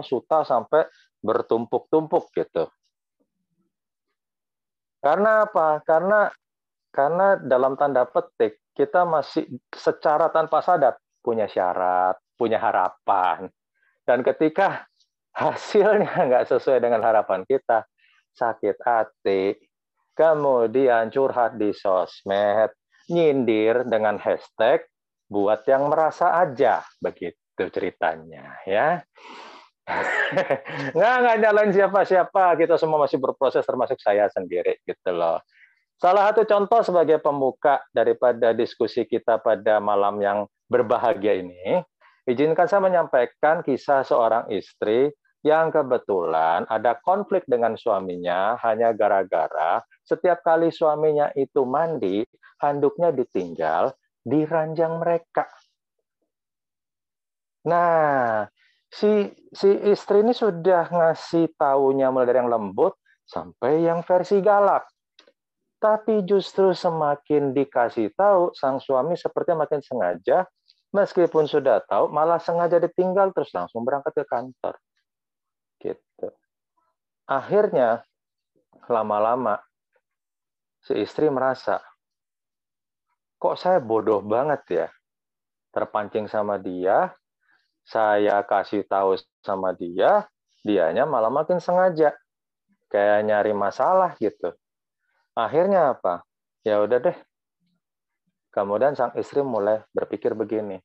suta sampai bertumpuk-tumpuk gitu. Karena apa? Karena karena dalam tanda petik kita masih secara tanpa sadar punya syarat, punya harapan. Dan ketika hasilnya nggak sesuai dengan harapan kita, sakit hati, kemudian curhat di sosmed, nyindir dengan hashtag buat yang merasa aja begitu ceritanya ya nggak nggak nyalain siapa-siapa kita semua masih berproses termasuk saya sendiri gitu loh salah satu contoh sebagai pembuka daripada diskusi kita pada malam yang berbahagia ini izinkan saya menyampaikan kisah seorang istri yang kebetulan ada konflik dengan suaminya hanya gara-gara setiap kali suaminya itu mandi, handuknya ditinggal di ranjang mereka. Nah, si si istri ini sudah ngasih taunya mulai dari yang lembut sampai yang versi galak. Tapi justru semakin dikasih tahu, sang suami sepertinya makin sengaja, meskipun sudah tahu, malah sengaja ditinggal terus langsung berangkat ke kantor. Gitu. Akhirnya lama-lama si istri merasa kok saya bodoh banget ya terpancing sama dia, saya kasih tahu sama dia, dianya malah makin sengaja kayak nyari masalah gitu. Akhirnya apa? Ya udah deh. Kemudian sang istri mulai berpikir begini.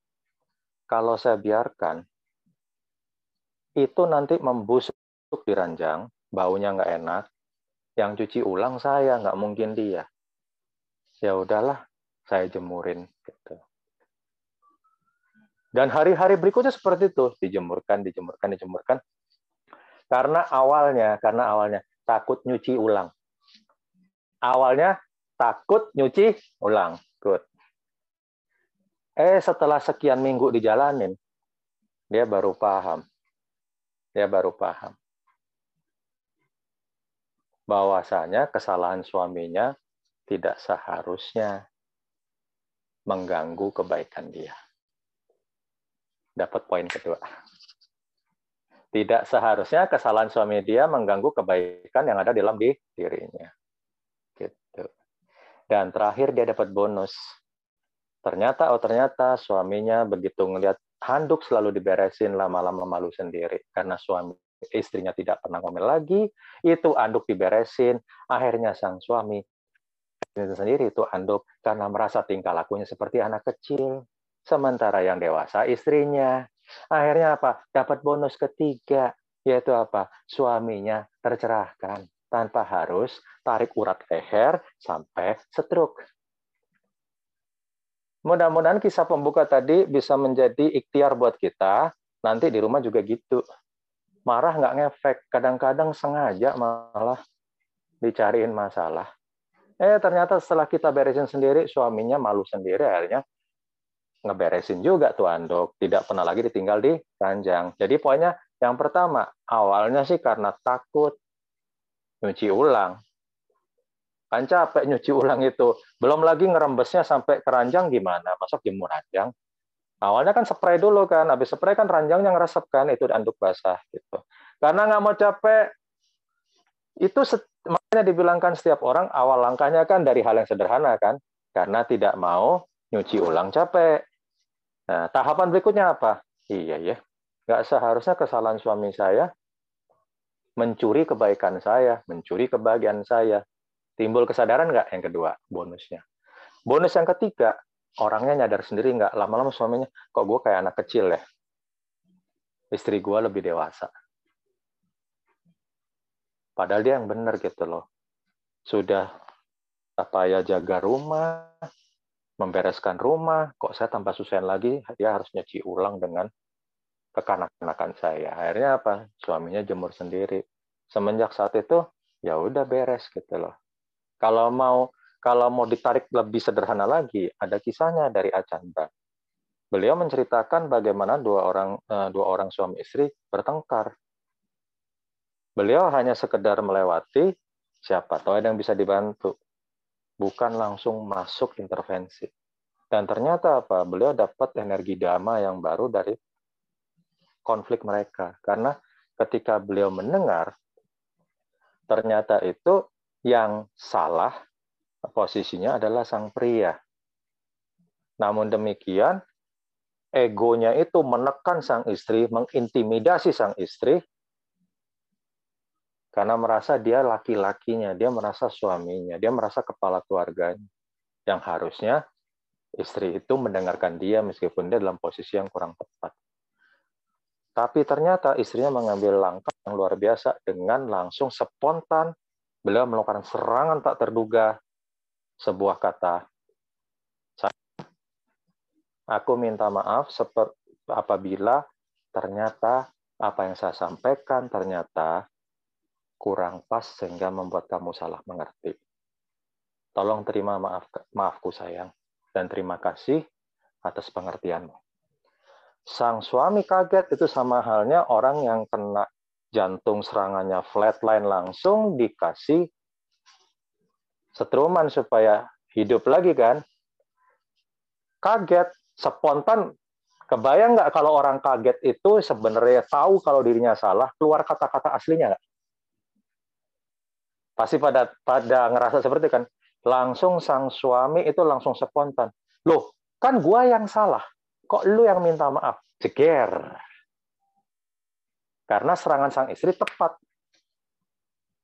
Kalau saya biarkan, itu nanti membusuk di ranjang, baunya nggak enak. Yang cuci ulang saya, nggak mungkin dia. Ya udahlah, saya jemurin. Gitu. Dan hari-hari berikutnya seperti itu, dijemurkan, dijemurkan, dijemurkan. Karena awalnya, karena awalnya takut nyuci ulang. Awalnya takut nyuci ulang. Good. Eh, setelah sekian minggu dijalanin, dia baru paham dia baru paham bahwasanya kesalahan suaminya tidak seharusnya mengganggu kebaikan dia. Dapat poin kedua. Tidak seharusnya kesalahan suami dia mengganggu kebaikan yang ada dalam di dirinya. Gitu. Dan terakhir dia dapat bonus. Ternyata oh ternyata suaminya begitu ngelihat handuk selalu diberesin lama-lama malu sendiri karena suami istrinya tidak pernah ngomel lagi itu anduk diberesin akhirnya sang suami sendiri itu anduk karena merasa tingkah lakunya seperti anak kecil sementara yang dewasa istrinya akhirnya apa dapat bonus ketiga yaitu apa suaminya tercerahkan tanpa harus tarik urat leher sampai stroke Mudah-mudahan kisah pembuka tadi bisa menjadi ikhtiar buat kita. Nanti di rumah juga gitu. Marah nggak ngefek. Kadang-kadang sengaja malah dicariin masalah. Eh ternyata setelah kita beresin sendiri, suaminya malu sendiri akhirnya ngeberesin juga tuh anduk. Tidak pernah lagi ditinggal di ranjang. Jadi poinnya yang pertama, awalnya sih karena takut nyuci ulang. Kan capek nyuci ulang itu. Belum lagi ngerembesnya sampai keranjang gimana? Masuk jemur ranjang. Awalnya kan spray dulu kan, habis spray kan ranjangnya ngeresep kan, itu anduk basah gitu. Karena nggak mau capek, itu makanya dibilangkan setiap orang awal langkahnya kan dari hal yang sederhana kan, karena tidak mau nyuci ulang capek. Nah, tahapan berikutnya apa? Iya ya, nggak seharusnya kesalahan suami saya mencuri kebaikan saya, mencuri kebahagiaan saya. Timbul kesadaran nggak yang kedua bonusnya. Bonus yang ketiga, orangnya nyadar sendiri nggak lama-lama suaminya, kok gue kayak anak kecil ya. Istri gue lebih dewasa. Padahal dia yang benar gitu loh. Sudah apa ya jaga rumah, membereskan rumah, kok saya tanpa susahin lagi, dia harus nyuci ulang dengan kekanak-kanakan saya. Akhirnya apa? Suaminya jemur sendiri. Semenjak saat itu, ya udah beres gitu loh. Kalau mau kalau mau ditarik lebih sederhana lagi, ada kisahnya dari Acanda. Beliau menceritakan bagaimana dua orang eh, dua orang suami istri bertengkar. Beliau hanya sekedar melewati, siapa tahu ada yang bisa dibantu, bukan langsung masuk intervensi. Dan ternyata apa? Beliau dapat energi dama yang baru dari konflik mereka. Karena ketika beliau mendengar, ternyata itu yang salah posisinya adalah sang pria. Namun demikian, egonya itu menekan sang istri, mengintimidasi sang istri, karena merasa dia laki-lakinya, dia merasa suaminya, dia merasa kepala keluarganya. Yang harusnya istri itu mendengarkan dia meskipun dia dalam posisi yang kurang tepat. Tapi ternyata istrinya mengambil langkah yang luar biasa dengan langsung spontan beliau melakukan serangan tak terduga sebuah kata Aku minta maaf apabila ternyata apa yang saya sampaikan ternyata kurang pas sehingga membuat kamu salah mengerti. Tolong terima maaf maafku sayang dan terima kasih atas pengertianmu. Sang suami kaget itu sama halnya orang yang kena jantung serangannya flatline langsung dikasih setruman supaya hidup lagi kan. Kaget, spontan kebayang nggak kalau orang kaget itu sebenarnya tahu kalau dirinya salah keluar kata-kata aslinya nggak pasti pada pada ngerasa seperti kan. Langsung sang suami itu langsung spontan. Loh kan gua yang salah. Kok lu yang minta maaf? Jeger. Karena serangan sang istri tepat.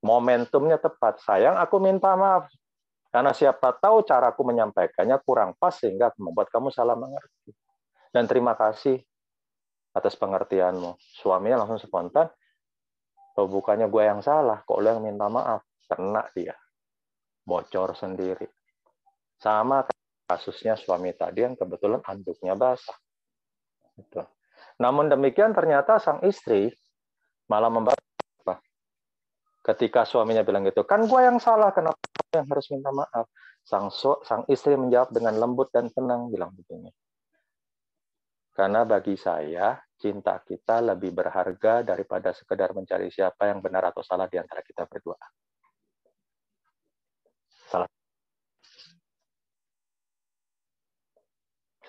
Momentumnya tepat. Sayang aku minta maaf. Karena siapa tahu caraku menyampaikannya kurang pas sehingga membuat kamu salah mengerti. Dan terima kasih atas pengertianmu. Suaminya langsung spontan, oh, bukannya gue yang salah, kok lo yang minta maaf. Kena dia. Bocor sendiri. Sama kasusnya suami tadi yang kebetulan anduknya basah. Gitu. Namun demikian ternyata sang istri malah membalas Ketika suaminya bilang gitu, kan gue yang salah, kenapa yang harus minta maaf? Sang sang istri menjawab dengan lembut dan tenang, bilang begini. Karena bagi saya, cinta kita lebih berharga daripada sekedar mencari siapa yang benar atau salah di antara kita berdua. Salah.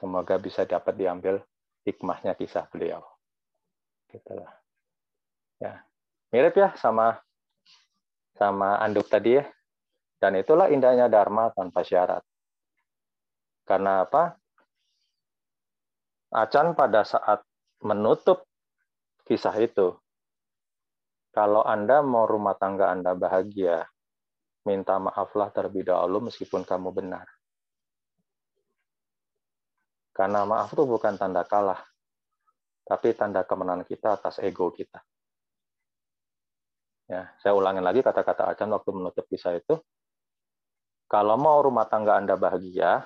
Semoga bisa dapat diambil hikmahnya kisah beliau. Gitulah. Ya. Mirip ya sama sama anduk tadi ya. Dan itulah indahnya Dharma tanpa syarat. Karena apa? Acan pada saat menutup kisah itu, kalau Anda mau rumah tangga Anda bahagia, minta maaflah terlebih dahulu meskipun kamu benar. Karena maaf itu bukan tanda kalah, tapi tanda kemenangan kita atas ego kita. Ya, saya ulangi lagi kata-kata Acan waktu menutup kisah itu. Kalau mau rumah tangga Anda bahagia,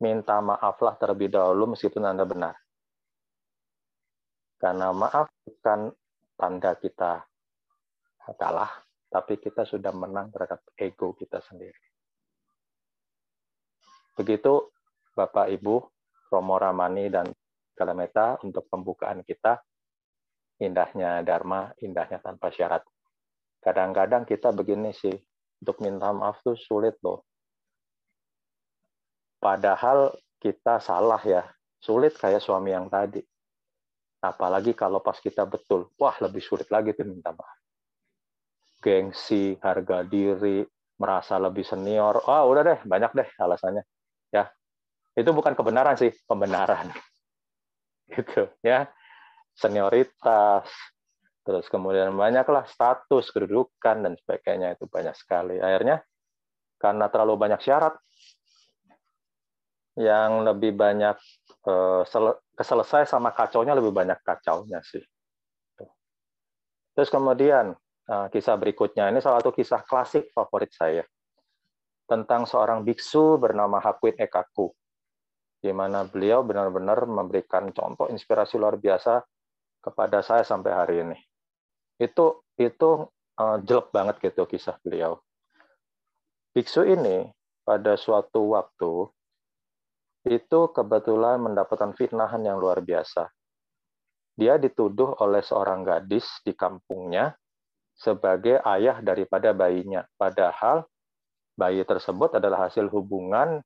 minta maaflah terlebih dahulu meskipun Anda benar. Karena maaf bukan tanda kita kalah, tapi kita sudah menang terhadap ego kita sendiri. Begitu Bapak Ibu, Romo Ramani dan Kalameta untuk pembukaan kita indahnya Dharma, indahnya tanpa syarat. Kadang-kadang kita begini sih, untuk minta maaf tuh sulit loh. Padahal kita salah ya, sulit kayak suami yang tadi. Apalagi kalau pas kita betul, wah lebih sulit lagi tuh minta maaf. Gengsi, harga diri, merasa lebih senior, ah oh, udah deh, banyak deh alasannya. Ya, itu bukan kebenaran sih, pembenaran. Gitu ya senioritas, terus kemudian banyaklah status, kedudukan, dan sebagainya itu banyak sekali. Akhirnya karena terlalu banyak syarat, yang lebih banyak eh, keselesai sama kacaunya lebih banyak kacaunya sih. Terus kemudian kisah berikutnya ini salah satu kisah klasik favorit saya tentang seorang biksu bernama Hakwit Ekaku, di mana beliau benar-benar memberikan contoh inspirasi luar biasa kepada saya sampai hari ini. Itu itu uh, jelek banget gitu kisah beliau. Biksu ini pada suatu waktu itu kebetulan mendapatkan fitnahan yang luar biasa. Dia dituduh oleh seorang gadis di kampungnya sebagai ayah daripada bayinya. Padahal bayi tersebut adalah hasil hubungan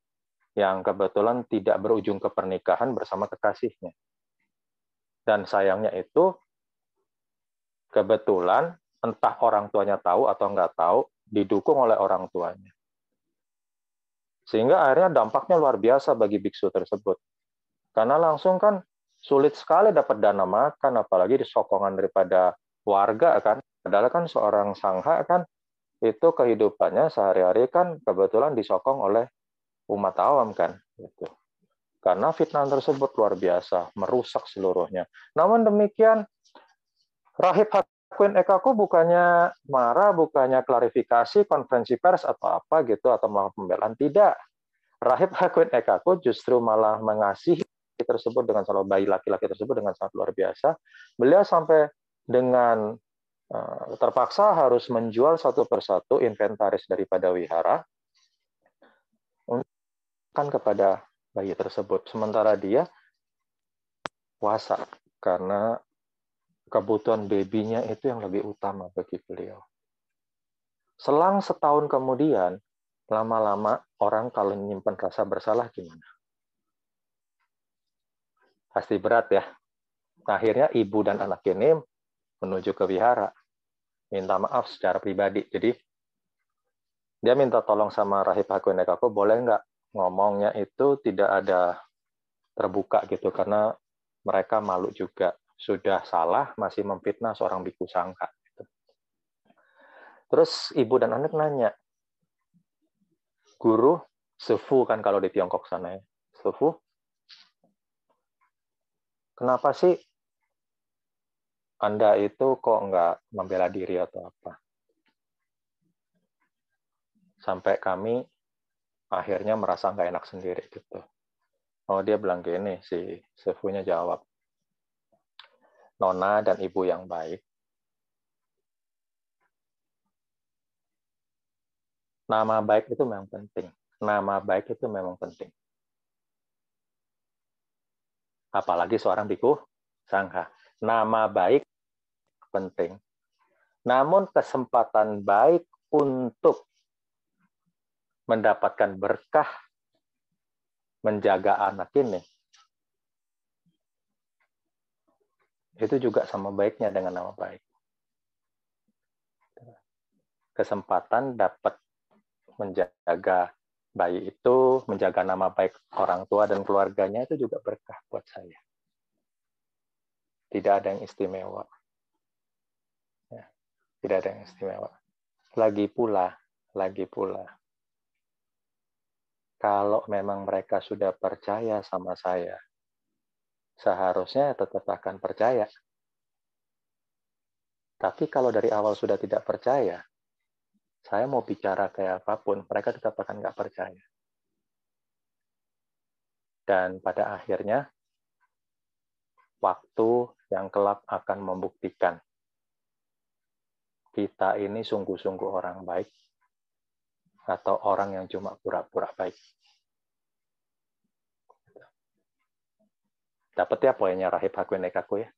yang kebetulan tidak berujung ke pernikahan bersama kekasihnya. Dan sayangnya itu Kebetulan entah orang tuanya tahu atau nggak tahu, didukung oleh orang tuanya. Sehingga akhirnya dampaknya luar biasa bagi biksu tersebut. Karena langsung kan sulit sekali dapat dana makan, apalagi disokongan daripada warga kan. Padahal kan seorang sangha kan itu kehidupannya sehari-hari kan kebetulan disokong oleh umat awam kan. Gitu. Karena fitnah tersebut luar biasa, merusak seluruhnya. Namun demikian, Rahib Queen Ekaku bukannya marah, bukannya klarifikasi, konferensi pers atau apa gitu atau melakukan pembelaan tidak. Rahib Hakwin Ekaku justru malah mengasihi tersebut dengan selalu bayi laki-laki tersebut dengan sangat luar biasa. Beliau sampai dengan terpaksa harus menjual satu persatu inventaris daripada wihara kan kepada bayi tersebut. Sementara dia puasa karena kebutuhan babynya itu yang lebih utama bagi beliau. Selang setahun kemudian, lama-lama orang kalau menyimpan rasa bersalah gimana? Pasti berat ya. Akhirnya ibu dan anak ini menuju ke wihara. Minta maaf secara pribadi. Jadi dia minta tolong sama Rahib Hakunekaku, boleh nggak ngomongnya itu tidak ada terbuka gitu, karena mereka malu juga sudah salah masih memfitnah seorang biku sangka. Gitu. Terus ibu dan anak nanya, guru sefu kan kalau di Tiongkok sana ya, sefu, kenapa sih Anda itu kok nggak membela diri atau apa? Sampai kami akhirnya merasa nggak enak sendiri gitu. Oh dia bilang gini si sefunya jawab, nona dan ibu yang baik. Nama baik itu memang penting. Nama baik itu memang penting. Apalagi seorang biku sangha. Nama baik penting. Namun kesempatan baik untuk mendapatkan berkah menjaga anak ini itu juga sama baiknya dengan nama baik. Kesempatan dapat menjaga bayi itu, menjaga nama baik orang tua dan keluarganya itu juga berkah buat saya. Tidak ada yang istimewa. Ya, tidak ada yang istimewa. Lagi pula, lagi pula, kalau memang mereka sudah percaya sama saya, seharusnya tetap akan percaya. Tapi kalau dari awal sudah tidak percaya, saya mau bicara kayak apa pun, mereka tetap akan nggak percaya. Dan pada akhirnya, waktu yang kelak akan membuktikan kita ini sungguh-sungguh orang baik atau orang yang cuma pura-pura baik. Dapat ya poinnya Rahib Hakwinekaku ya.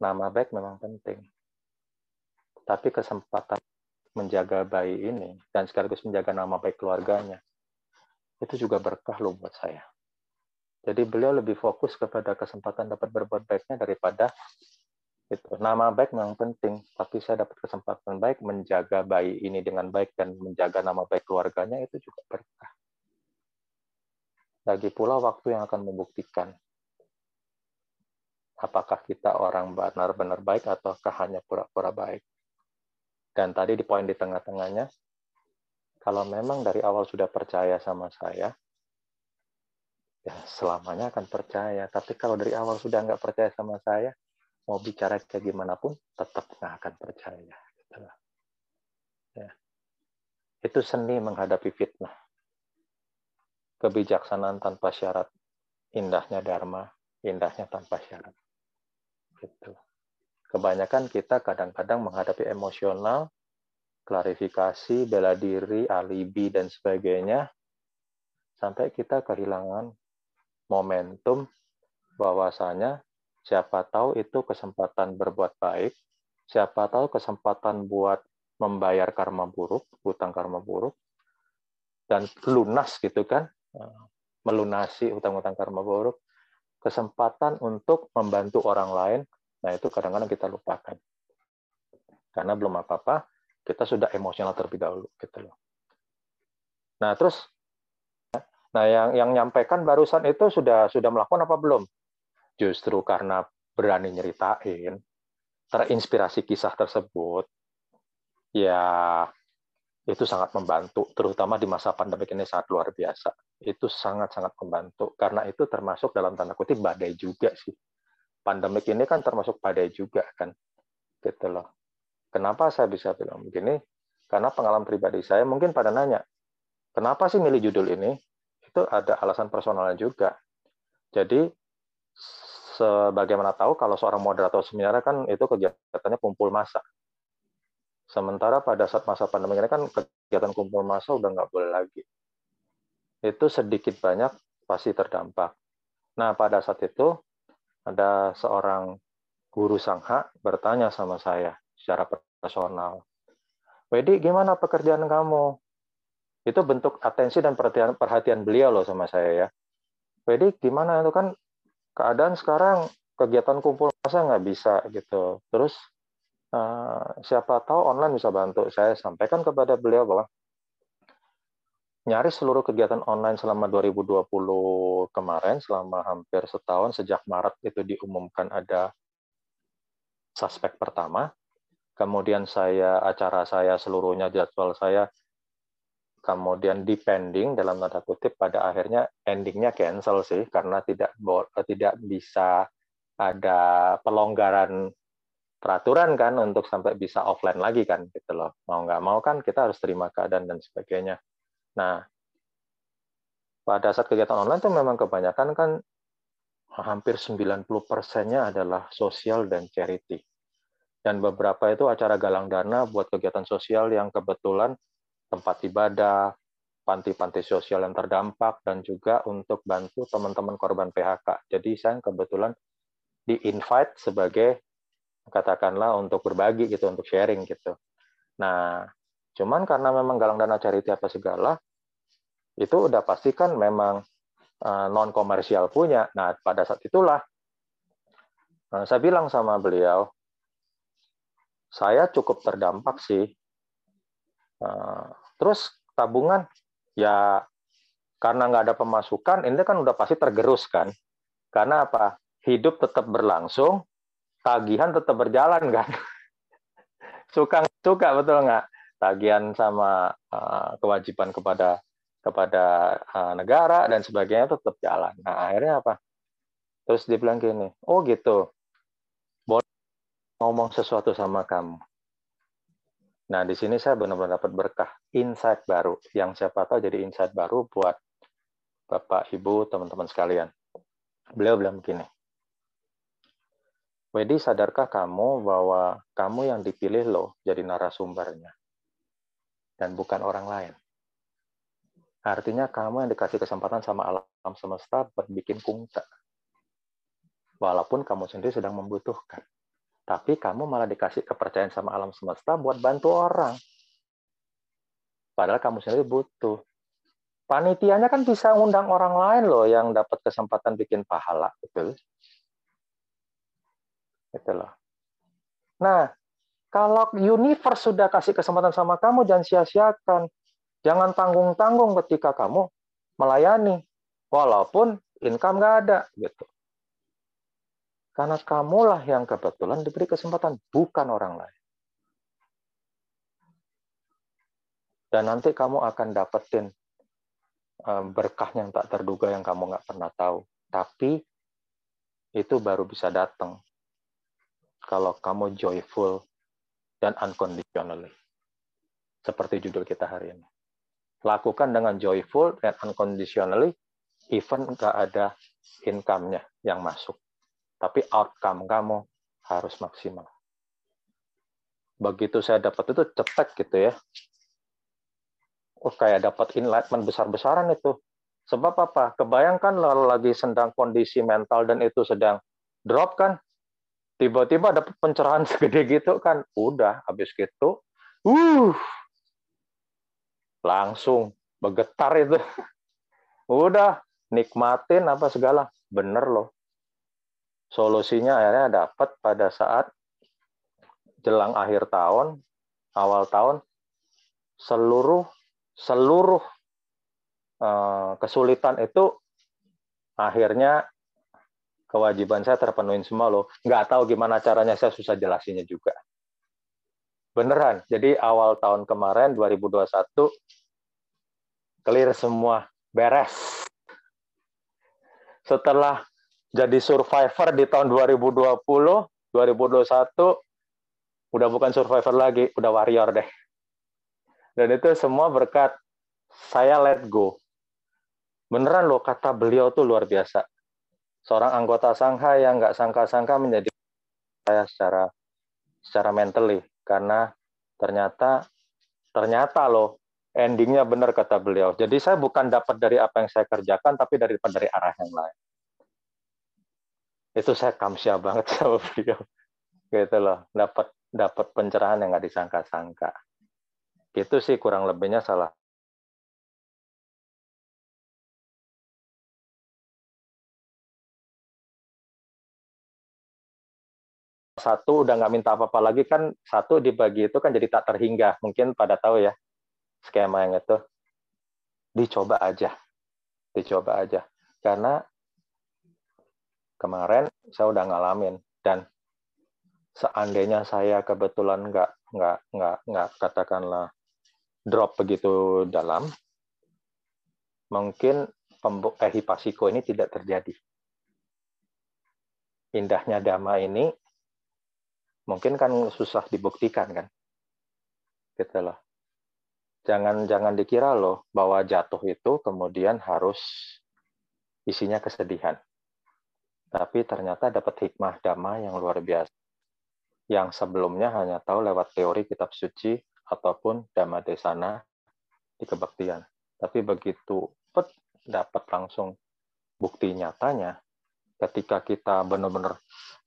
Nama baik memang penting. Tapi kesempatan menjaga bayi ini dan sekaligus menjaga nama baik keluarganya itu juga berkah loh buat saya. Jadi beliau lebih fokus kepada kesempatan dapat berbuat baiknya daripada itu. Nama baik memang penting, tapi saya dapat kesempatan baik menjaga bayi ini dengan baik dan menjaga nama baik keluarganya itu juga berkah. Lagi pula waktu yang akan membuktikan apakah kita orang benar-benar baik ataukah hanya pura-pura baik. Dan tadi di poin di tengah-tengahnya, kalau memang dari awal sudah percaya sama saya, ya selamanya akan percaya. Tapi kalau dari awal sudah nggak percaya sama saya, mau bicara kayak gimana pun, tetap nggak akan percaya. Gitu ya. Itu seni menghadapi fitnah. Kebijaksanaan tanpa syarat. Indahnya Dharma, indahnya tanpa syarat. Gitu. Kebanyakan kita kadang-kadang menghadapi emosional, klarifikasi, bela diri, alibi, dan sebagainya, sampai kita kehilangan momentum bahwasanya siapa tahu itu kesempatan berbuat baik, siapa tahu kesempatan buat membayar karma buruk, hutang karma buruk, dan lunas gitu kan, melunasi hutang-hutang karma buruk, kesempatan untuk membantu orang lain, nah itu kadang-kadang kita lupakan. Karena belum apa-apa, kita sudah emosional terlebih dahulu gitu loh. Nah, terus nah yang yang nyampaikan barusan itu sudah sudah melakukan apa belum? Justru karena berani nyeritain, terinspirasi kisah tersebut, ya itu sangat membantu, terutama di masa pandemi ini sangat luar biasa. Itu sangat-sangat membantu, karena itu termasuk dalam tanda kutip badai juga sih. Pandemik ini kan termasuk badai juga kan, gitu loh. Kenapa saya bisa bilang begini? Karena pengalaman pribadi saya, mungkin pada nanya, kenapa sih milih judul ini? Itu ada alasan personalnya juga. Jadi, sebagaimana tahu, kalau seorang moderator seminar kan itu kegiatannya kumpul masa Sementara pada saat masa pandemi ini kan kegiatan kumpul massa udah nggak boleh lagi. Itu sedikit banyak pasti terdampak. Nah, pada saat itu ada seorang guru sangha bertanya sama saya secara personal. Wedi, gimana pekerjaan kamu? Itu bentuk atensi dan perhatian, perhatian beliau loh sama saya ya. Wedi, gimana itu kan keadaan sekarang kegiatan kumpul masa nggak bisa gitu. Terus Eh, siapa tahu online bisa bantu. Saya sampaikan kepada beliau bahwa nyaris seluruh kegiatan online selama 2020 kemarin, selama hampir setahun sejak Maret itu diumumkan ada suspek pertama. Kemudian saya acara saya seluruhnya jadwal saya kemudian depending dalam tanda kutip pada akhirnya endingnya cancel sih karena tidak tidak bisa ada pelonggaran peraturan kan untuk sampai bisa offline lagi kan gitu loh. Mau nggak mau kan kita harus terima keadaan dan sebagainya. Nah pada saat kegiatan online itu memang kebanyakan kan hampir 90 persennya adalah sosial dan charity. Dan beberapa itu acara galang dana buat kegiatan sosial yang kebetulan tempat ibadah panti-panti sosial yang terdampak dan juga untuk bantu teman-teman korban PHK. Jadi saya kebetulan di-invite sebagai katakanlah untuk berbagi gitu, untuk sharing gitu. Nah, cuman karena memang galang dana charity apa segala, itu udah pasti kan memang eh, non komersial punya. Nah, pada saat itulah eh, saya bilang sama beliau, saya cukup terdampak sih. Terus tabungan, ya karena nggak ada pemasukan, ini kan udah pasti tergerus kan. Karena apa? Hidup tetap berlangsung, tagihan tetap berjalan kan. Suka suka betul nggak? Tagihan sama uh, kewajiban kepada kepada uh, negara dan sebagainya tetap jalan. Nah akhirnya apa? Terus dia bilang gini oh gitu. Boleh ngomong sesuatu sama kamu nah di sini saya benar-benar dapat berkah insight baru yang siapa tahu jadi insight baru buat bapak ibu teman-teman sekalian beliau bilang begini Wedi, sadarkah kamu bahwa kamu yang dipilih loh jadi narasumbernya? Dan bukan orang lain. Artinya kamu yang dikasih kesempatan sama alam semesta buat bikin kungta. Walaupun kamu sendiri sedang membutuhkan. Tapi kamu malah dikasih kepercayaan sama alam semesta buat bantu orang. Padahal kamu sendiri butuh. Panitianya kan bisa undang orang lain loh yang dapat kesempatan bikin pahala. Betul? Gitu loh. Nah, kalau universe sudah kasih kesempatan sama kamu, jangan sia-siakan. Jangan tanggung-tanggung ketika kamu melayani, walaupun income nggak ada. gitu. Karena kamulah yang kebetulan diberi kesempatan, bukan orang lain. Dan nanti kamu akan dapetin eh, berkah yang tak terduga yang kamu nggak pernah tahu. Tapi itu baru bisa datang kalau kamu joyful dan unconditionally. Seperti judul kita hari ini. Lakukan dengan joyful dan unconditionally, even nggak ada income-nya yang masuk. Tapi outcome kamu harus maksimal. Begitu saya dapat itu cetek gitu ya. Oh, kayak dapat enlightenment besar-besaran itu. Sebab apa? Kebayangkan lalu lagi sedang kondisi mental dan itu sedang drop kan, tiba-tiba dapat pencerahan segede gitu kan udah habis gitu uh langsung bergetar itu udah nikmatin apa segala bener loh solusinya akhirnya dapat pada saat jelang akhir tahun, awal tahun, seluruh seluruh uh, kesulitan itu akhirnya kewajiban saya terpenuhi semua loh. Nggak tahu gimana caranya, saya susah jelasinnya juga. Beneran. Jadi awal tahun kemarin 2021 clear semua, beres. Setelah jadi survivor di tahun 2020, 2021 udah bukan survivor lagi, udah warrior deh. Dan itu semua berkat saya let go. Beneran loh kata beliau tuh luar biasa. Seorang anggota sangha yang nggak sangka-sangka menjadi saya secara secara mentally karena ternyata ternyata loh endingnya benar kata beliau. Jadi saya bukan dapat dari apa yang saya kerjakan, tapi dari dari arah yang lain. Itu saya kamsia banget sama beliau. Gitu loh, dapat dapat pencerahan yang nggak disangka-sangka. Itu sih kurang lebihnya salah. Satu udah nggak minta apa-apa lagi kan satu dibagi itu kan jadi tak terhingga. Mungkin pada tahu ya skema yang itu. Dicoba aja. Dicoba aja. Karena kemarin saya udah ngalamin. Dan seandainya saya kebetulan nggak nggak nggak nggak katakanlah drop begitu dalam mungkin eh, hipasiko ini tidak terjadi. Indahnya dhamma ini mungkin kan susah dibuktikan kan? Gitu loh. Jangan jangan dikira loh bahwa jatuh itu kemudian harus isinya kesedihan tapi ternyata dapat hikmah dhamma yang luar biasa. Yang sebelumnya hanya tahu lewat teori kitab suci ataupun dhamma desana di kebaktian. Tapi begitu pet dapat langsung bukti nyatanya ketika kita benar-benar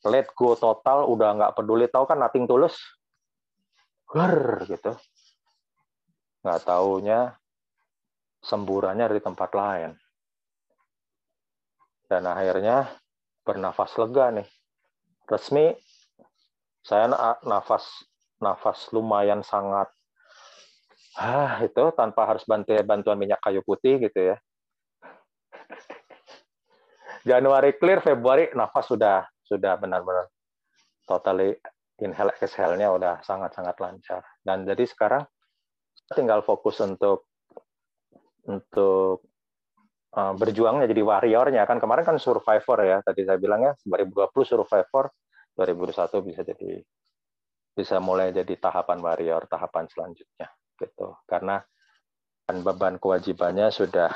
let go total udah nggak peduli tahu kan nating tulus? Ger gitu. Nggak taunya semburannya dari tempat lain. Dan akhirnya bernafas lega nih. Resmi saya nafas nafas lumayan sangat. Ah itu tanpa harus bantu bantuan minyak kayu putih gitu ya. Januari clear Februari nafas sudah sudah benar-benar totally inhale exhale-nya udah sangat-sangat lancar. Dan jadi sekarang tinggal fokus untuk untuk uh, berjuangnya jadi warriornya. Kan kemarin kan survivor ya tadi saya bilang ya 2020 survivor 2021 bisa jadi bisa mulai jadi tahapan warrior tahapan selanjutnya gitu. Karena beban kewajibannya sudah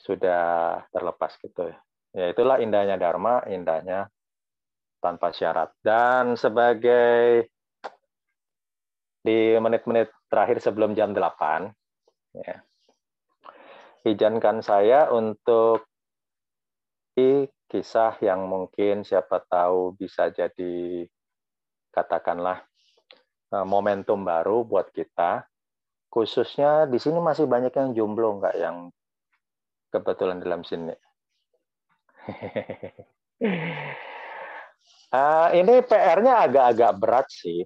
sudah terlepas gitu. Ya Ya itulah indahnya Dharma, indahnya tanpa syarat. Dan sebagai di menit-menit terakhir sebelum jam 8, ya, izinkan saya untuk di kisah yang mungkin siapa tahu bisa jadi katakanlah eh, momentum baru buat kita. Khususnya di sini masih banyak yang jomblo, nggak yang kebetulan dalam sini uh, ini PR-nya agak-agak berat sih.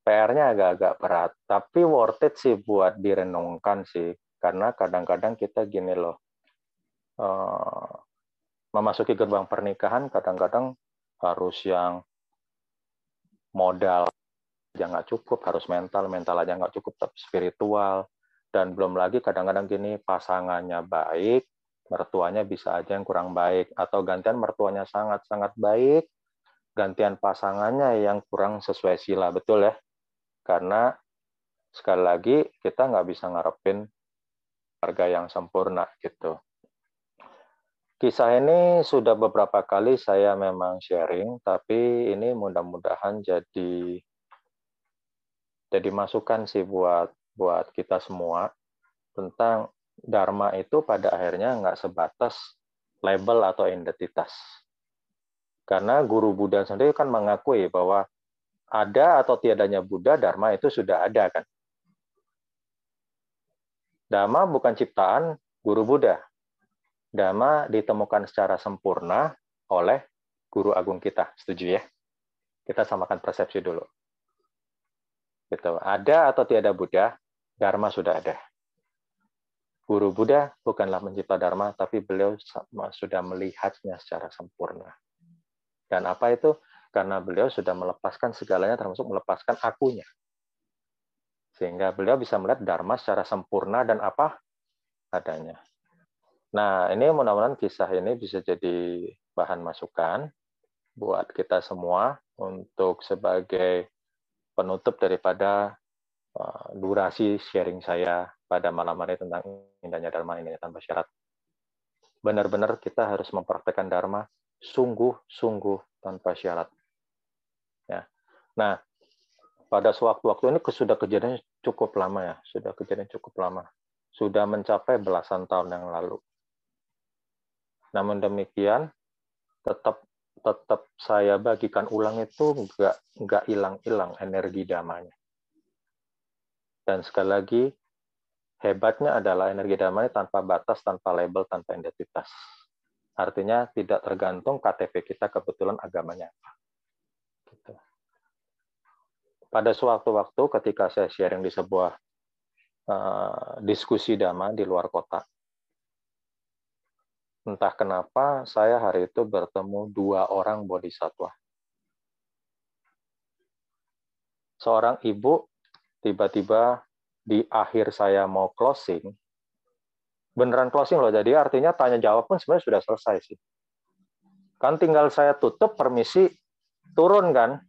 PR-nya agak-agak berat, tapi worth it sih buat direnungkan sih. Karena kadang-kadang kita gini loh, uh, memasuki gerbang pernikahan kadang-kadang harus yang modal aja nggak cukup, harus mental, mental aja nggak cukup, tapi spiritual. Dan belum lagi kadang-kadang gini pasangannya baik, mertuanya bisa aja yang kurang baik atau gantian mertuanya sangat-sangat baik, gantian pasangannya yang kurang sesuai sila, betul ya? Karena sekali lagi kita nggak bisa ngarepin harga yang sempurna gitu. Kisah ini sudah beberapa kali saya memang sharing, tapi ini mudah-mudahan jadi jadi masukan sih buat buat kita semua tentang Dharma itu pada akhirnya nggak sebatas label atau identitas. Karena guru Buddha sendiri kan mengakui bahwa ada atau tiadanya Buddha, Dharma itu sudah ada kan. Dharma bukan ciptaan guru Buddha. Dharma ditemukan secara sempurna oleh guru agung kita. Setuju ya? Kita samakan persepsi dulu. Gitu. Ada atau tiada Buddha, Dharma sudah ada. Guru Buddha bukanlah mencipta Dharma, tapi beliau sudah melihatnya secara sempurna. Dan apa itu? Karena beliau sudah melepaskan segalanya, termasuk melepaskan akunya. Sehingga beliau bisa melihat Dharma secara sempurna dan apa adanya. Nah, ini mudah-mudahan kisah ini bisa jadi bahan masukan buat kita semua untuk sebagai penutup daripada uh, durasi sharing saya pada malam hari tentang indahnya Dharma ini tanpa syarat. Benar-benar kita harus mempraktekkan Dharma sungguh-sungguh tanpa syarat. Ya. Nah, pada sewaktu-waktu ini sudah kejadian cukup lama ya, sudah kejadian cukup lama. Sudah mencapai belasan tahun yang lalu. Namun demikian, tetap tetap saya bagikan ulang itu nggak nggak hilang-hilang energi damanya. Dan sekali lagi, hebatnya adalah energi damanya tanpa batas, tanpa label, tanpa identitas. Artinya tidak tergantung KTP kita kebetulan agamanya apa. Gitu. Pada suatu waktu ketika saya sharing di sebuah uh, diskusi dhamma di luar kota, entah kenapa saya hari itu bertemu dua orang bodhisatwa. Seorang ibu tiba-tiba di akhir saya mau closing, beneran closing loh, jadi artinya tanya jawab pun sebenarnya sudah selesai sih. Kan tinggal saya tutup permisi turun kan,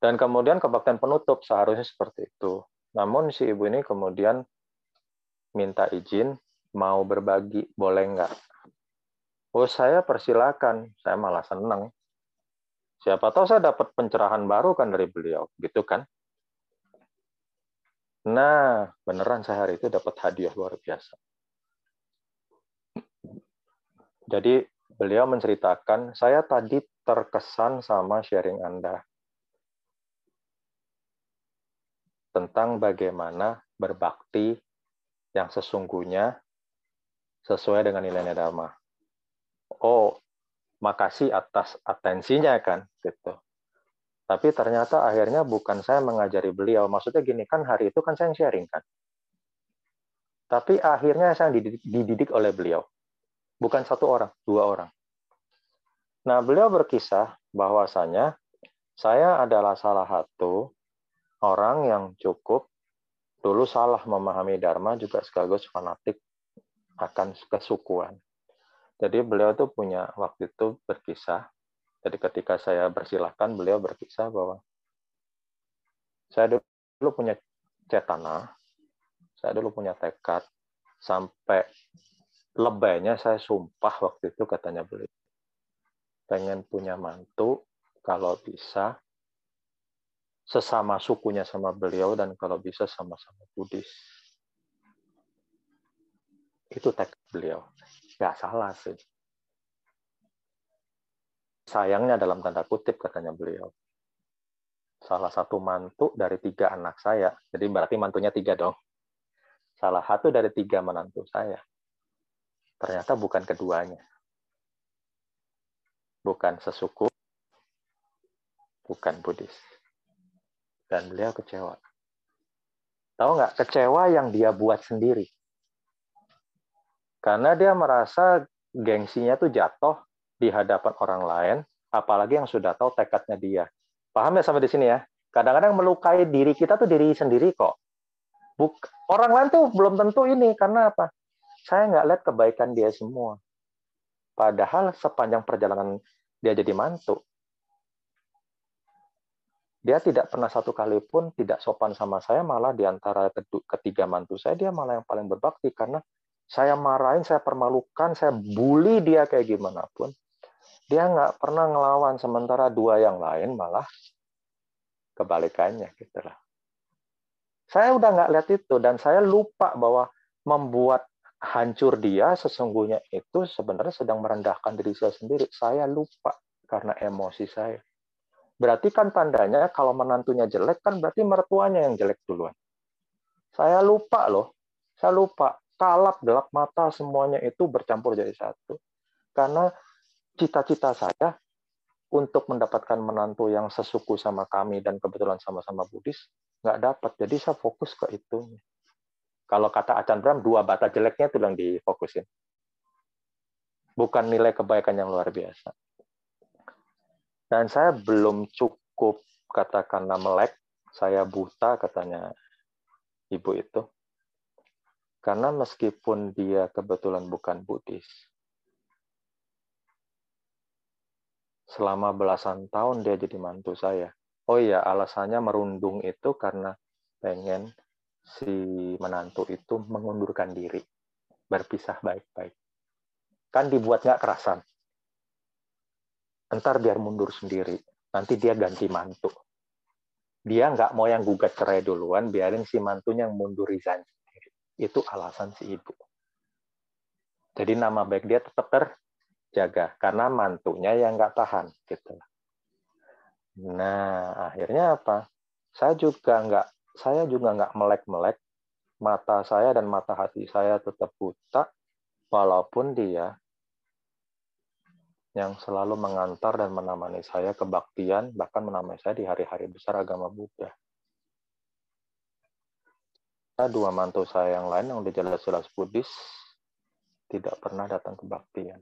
dan kemudian kebaktian penutup seharusnya seperti itu. Namun si ibu ini kemudian minta izin mau berbagi, boleh nggak? Oh, saya persilakan. Saya malah senang. Siapa tahu saya dapat pencerahan baru kan dari beliau, gitu kan? Nah, beneran saya hari itu dapat hadiah luar biasa. Jadi beliau menceritakan, saya tadi terkesan sama sharing Anda tentang bagaimana berbakti yang sesungguhnya sesuai dengan nilai dharma. Oh, makasih atas atensinya kan, gitu. Tapi ternyata akhirnya bukan saya mengajari beliau. Maksudnya gini kan hari itu kan saya yang sharing kan. Tapi akhirnya saya dididik, dididik oleh beliau. Bukan satu orang, dua orang. Nah, beliau berkisah bahwasanya saya adalah salah satu orang yang cukup dulu salah memahami Dharma juga sekaligus fanatik akan kesukuan. Jadi beliau tuh punya waktu itu berkisah. Jadi ketika saya bersilahkan, beliau berkisah bahwa saya dulu punya cetana, saya dulu punya tekad, sampai lebaynya saya sumpah waktu itu katanya beliau. Pengen punya mantu, kalau bisa sesama sukunya sama beliau dan kalau bisa sama-sama Buddhis itu tekad beliau. Nggak salah sih. Sayangnya dalam tanda kutip katanya beliau. Salah satu mantu dari tiga anak saya. Jadi berarti mantunya tiga dong. Salah satu dari tiga menantu saya. Ternyata bukan keduanya. Bukan sesuku. Bukan Buddhis. Dan beliau kecewa. Tahu nggak? Kecewa yang dia buat sendiri karena dia merasa gengsinya tuh jatuh di hadapan orang lain, apalagi yang sudah tahu tekadnya dia. Paham ya sampai di sini ya? Kadang-kadang melukai diri kita tuh diri sendiri kok. Buk orang lain tuh belum tentu ini karena apa? Saya nggak lihat kebaikan dia semua. Padahal sepanjang perjalanan dia jadi mantu, dia tidak pernah satu kali pun tidak sopan sama saya, malah di antara ketiga mantu saya, dia malah yang paling berbakti karena saya marahin, saya permalukan, saya bully dia kayak gimana pun, dia nggak pernah ngelawan. Sementara dua yang lain malah kebalikannya gitu lah. Saya udah nggak lihat itu dan saya lupa bahwa membuat hancur dia sesungguhnya itu sebenarnya sedang merendahkan diri saya sendiri. Saya lupa karena emosi saya. Berarti kan tandanya kalau menantunya jelek kan berarti mertuanya yang jelek duluan. Saya lupa loh. Saya lupa kalap, gelap mata, semuanya itu bercampur jadi satu. Karena cita-cita saya untuk mendapatkan menantu yang sesuku sama kami dan kebetulan sama-sama Buddhis, nggak dapat. Jadi saya fokus ke itu. Kalau kata Acan Bram, dua bata jeleknya itu yang difokusin. Bukan nilai kebaikan yang luar biasa. Dan saya belum cukup katakanlah melek, saya buta katanya ibu itu. Karena meskipun dia kebetulan bukan Buddhis, selama belasan tahun dia jadi mantu saya. Oh iya, alasannya merundung itu karena pengen si menantu itu mengundurkan diri, berpisah baik-baik. Kan dibuat nggak kerasan. Ntar biar mundur sendiri, nanti dia ganti mantu. Dia nggak mau yang gugat cerai duluan, biarin si mantunya yang mundur resign itu alasan si ibu. Jadi nama baik dia tetap terjaga karena mantunya yang nggak tahan gitu. Nah akhirnya apa? Saya juga nggak saya juga nggak melek-melek mata saya dan mata hati saya tetap buta walaupun dia yang selalu mengantar dan menemani saya kebaktian bahkan menemani saya di hari-hari besar agama Buddha dua mantu saya yang lain yang udah jelas-jelas Buddhis tidak pernah datang ke baktian.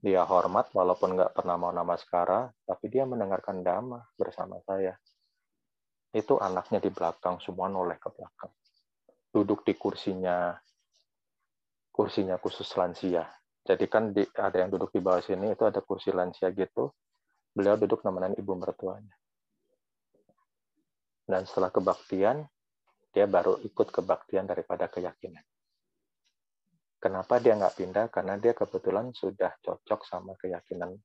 Dia hormat walaupun nggak pernah mau nama sekara, tapi dia mendengarkan dhamma bersama saya. Itu anaknya di belakang, semua noleh ke belakang. Duduk di kursinya, kursinya khusus lansia. Jadi kan di, ada yang duduk di bawah sini, itu ada kursi lansia gitu. Beliau duduk nemenin ibu mertuanya dan setelah kebaktian, dia baru ikut kebaktian daripada keyakinan. Kenapa dia nggak pindah? Karena dia kebetulan sudah cocok sama keyakinan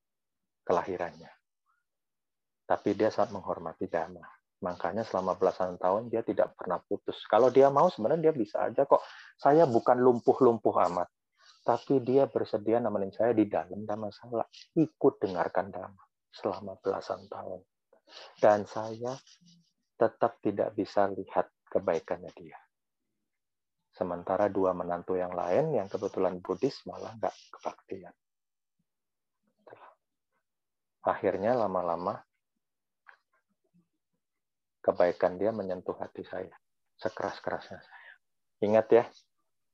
kelahirannya. Tapi dia sangat menghormati dhamma. Makanya selama belasan tahun dia tidak pernah putus. Kalau dia mau sebenarnya dia bisa aja kok. Saya bukan lumpuh-lumpuh amat. Tapi dia bersedia nemenin saya di dalam dhamma salah. Ikut dengarkan dhamma selama belasan tahun. Dan saya tetap tidak bisa lihat kebaikannya dia. Sementara dua menantu yang lain yang kebetulan Buddhis malah nggak kebaktian. Akhirnya lama-lama kebaikan dia menyentuh hati saya. Sekeras-kerasnya saya. Ingat ya,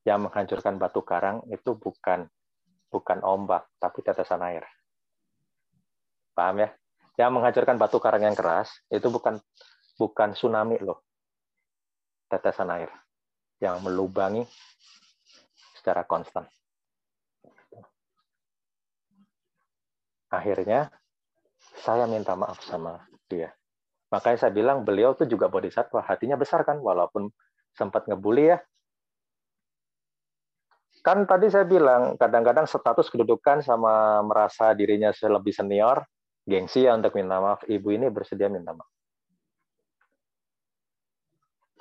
yang menghancurkan batu karang itu bukan bukan ombak, tapi tetesan air. Paham ya? Yang menghancurkan batu karang yang keras itu bukan bukan tsunami loh. Tetesan air yang melubangi secara konstan. Akhirnya saya minta maaf sama dia. Makanya saya bilang beliau tuh juga bodhisattva, hatinya besar kan walaupun sempat ngebully ya. Kan tadi saya bilang kadang-kadang status kedudukan sama merasa dirinya lebih senior, gengsi ya untuk minta maaf. Ibu ini bersedia minta maaf.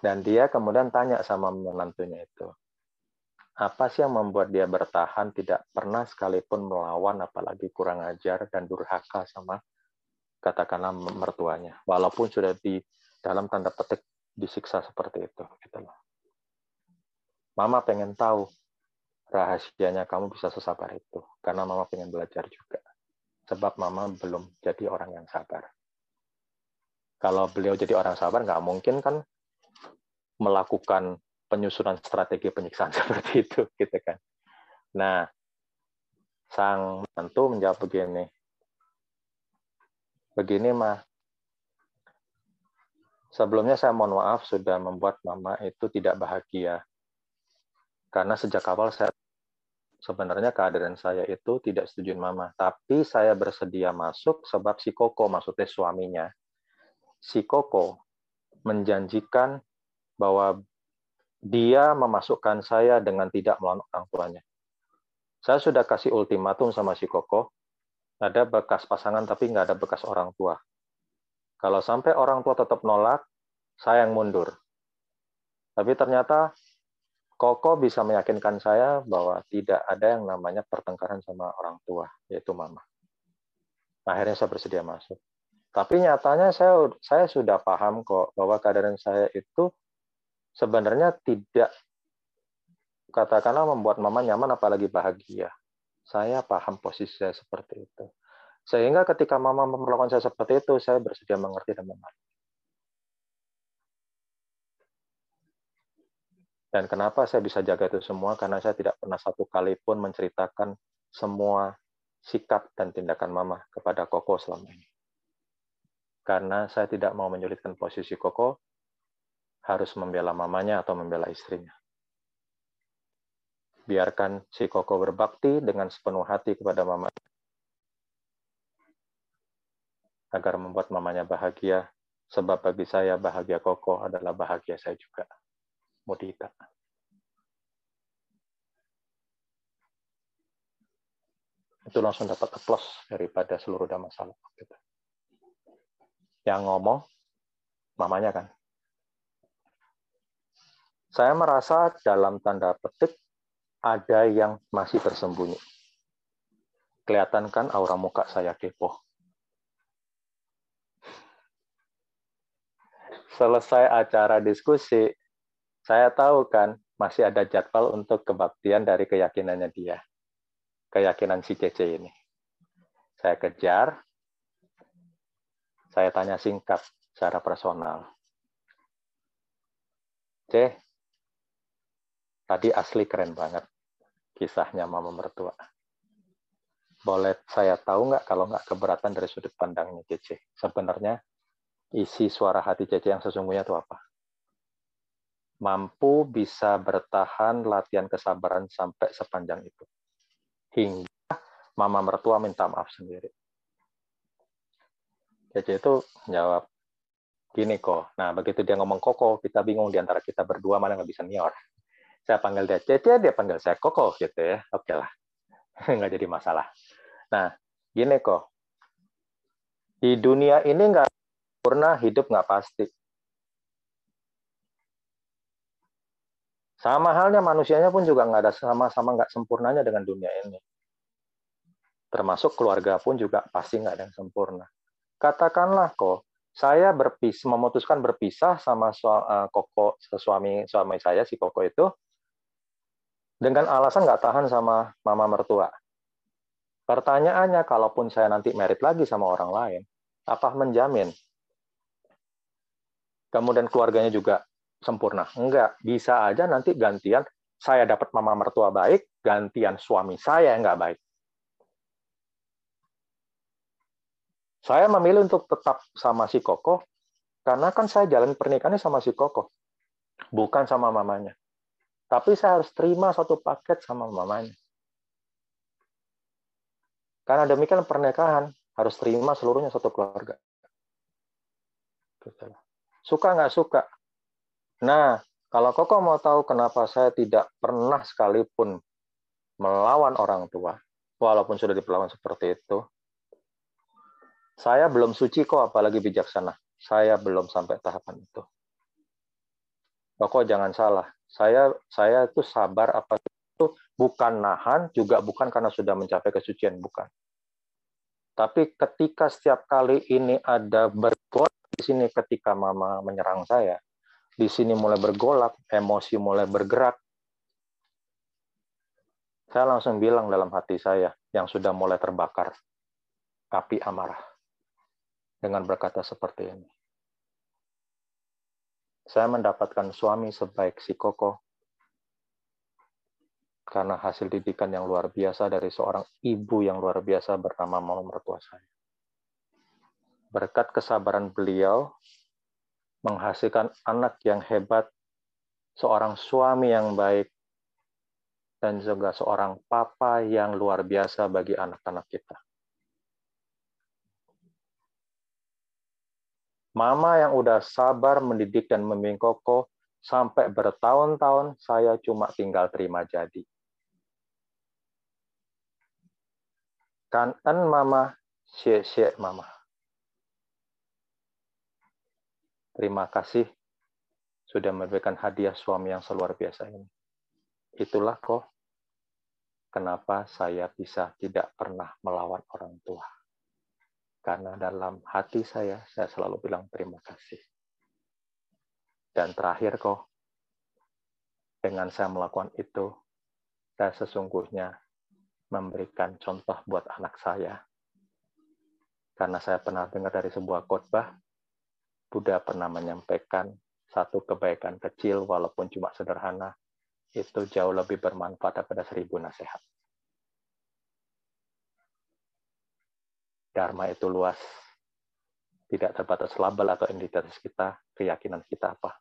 Dan dia kemudian tanya sama menantunya itu, apa sih yang membuat dia bertahan tidak pernah sekalipun melawan apalagi kurang ajar dan durhaka sama katakanlah mertuanya walaupun sudah di dalam tanda petik disiksa seperti itu gitu loh. Mama pengen tahu rahasianya kamu bisa sesabar itu karena mama pengen belajar juga sebab mama belum jadi orang yang sabar kalau beliau jadi orang sabar nggak mungkin kan melakukan penyusunan strategi penyiksaan seperti itu gitu kan. Nah, sang menantu menjawab begini. Begini mah, sebelumnya saya mohon maaf sudah membuat mama itu tidak bahagia. Karena sejak awal saya sebenarnya keadaan saya itu tidak setuju mama, tapi saya bersedia masuk sebab si Koko maksudnya suaminya. Si Koko menjanjikan bahwa dia memasukkan saya dengan tidak melawan orang tuanya. Saya sudah kasih ultimatum sama si Koko, ada bekas pasangan tapi nggak ada bekas orang tua. Kalau sampai orang tua tetap nolak, saya yang mundur. Tapi ternyata Koko bisa meyakinkan saya bahwa tidak ada yang namanya pertengkaran sama orang tua, yaitu mama. Akhirnya saya bersedia masuk. Tapi nyatanya saya saya sudah paham kok bahwa keadaan saya itu sebenarnya tidak katakanlah membuat mama nyaman apalagi bahagia. Saya paham posisi saya seperti itu. Sehingga ketika mama memperlakukan saya seperti itu, saya bersedia mengerti dan memahami. Dan kenapa saya bisa jaga itu semua? Karena saya tidak pernah satu kali pun menceritakan semua sikap dan tindakan mama kepada Koko selama ini. Karena saya tidak mau menyulitkan posisi Koko, harus membela mamanya atau membela istrinya. Biarkan si Koko berbakti dengan sepenuh hati kepada mama agar membuat mamanya bahagia, sebab bagi saya bahagia Koko adalah bahagia saya juga. Modita. Itu langsung dapat aplaus daripada seluruh masalah. Gitu. Yang ngomong, mamanya kan. Saya merasa dalam tanda petik ada yang masih tersembunyi. Kelihatan kan aura muka saya kepo. Selesai acara diskusi, saya tahu kan masih ada jadwal untuk kebaktian dari keyakinannya dia. Keyakinan si Cece ini. Saya kejar, saya tanya singkat secara personal. C, tadi asli keren banget kisahnya mama mertua. Boleh saya tahu nggak kalau nggak keberatan dari sudut pandangnya Cece? Sebenarnya isi suara hati Cece yang sesungguhnya itu apa? mampu bisa bertahan latihan kesabaran sampai sepanjang itu. Hingga mama mertua minta maaf sendiri. Cece itu jawab, gini kok. Nah, begitu dia ngomong koko, kita bingung di antara kita berdua mana nggak bisa nior. Saya panggil dia Cece, dia panggil saya koko gitu ya. Oke lah, nggak jadi masalah. Nah, gini kok. Di dunia ini nggak pernah hidup nggak pasti Sama halnya manusianya pun juga nggak ada sama-sama nggak sempurnanya dengan dunia ini. Termasuk keluarga pun juga pasti nggak ada yang sempurna. Katakanlah kok, saya berpis, memutuskan berpisah sama uh, koko suami suami saya si koko itu dengan alasan nggak tahan sama mama mertua. Pertanyaannya, kalaupun saya nanti merit lagi sama orang lain, apa menjamin? Kemudian keluarganya juga sempurna. Enggak, bisa aja nanti gantian saya dapat mama mertua baik, gantian suami saya yang enggak baik. Saya memilih untuk tetap sama si Koko, karena kan saya jalan pernikahannya sama si Koko, bukan sama mamanya. Tapi saya harus terima satu paket sama mamanya. Karena demikian pernikahan harus terima seluruhnya satu keluarga. Suka nggak suka, Nah, kalau Koko mau tahu kenapa saya tidak pernah sekalipun melawan orang tua, walaupun sudah diperlakukan seperti itu, saya belum suci kok, apalagi bijaksana. Saya belum sampai tahapan itu. Koko jangan salah, saya saya itu sabar apa itu bukan nahan, juga bukan karena sudah mencapai kesucian, bukan. Tapi ketika setiap kali ini ada bergolak di sini ketika mama menyerang saya, di sini mulai bergolak, emosi mulai bergerak, saya langsung bilang dalam hati saya yang sudah mulai terbakar api amarah dengan berkata seperti ini. Saya mendapatkan suami sebaik si Koko karena hasil didikan yang luar biasa dari seorang ibu yang luar biasa bernama mama mertua saya. Berkat kesabaran beliau, menghasilkan anak yang hebat, seorang suami yang baik, dan juga seorang papa yang luar biasa bagi anak-anak kita. Mama yang udah sabar mendidik dan membimbing Koko sampai bertahun-tahun saya cuma tinggal terima jadi. Kan en mama, share mama. Terima kasih sudah memberikan hadiah suami yang seluar biasa ini. Itulah kok kenapa saya bisa tidak pernah melawan orang tua. Karena dalam hati saya, saya selalu bilang terima kasih. Dan terakhir kok, dengan saya melakukan itu, saya sesungguhnya memberikan contoh buat anak saya. Karena saya pernah dengar dari sebuah khotbah, Buddha pernah menyampaikan satu kebaikan kecil walaupun cuma sederhana, itu jauh lebih bermanfaat daripada seribu nasihat. Dharma itu luas, tidak terbatas label atau identitas kita, keyakinan kita apa.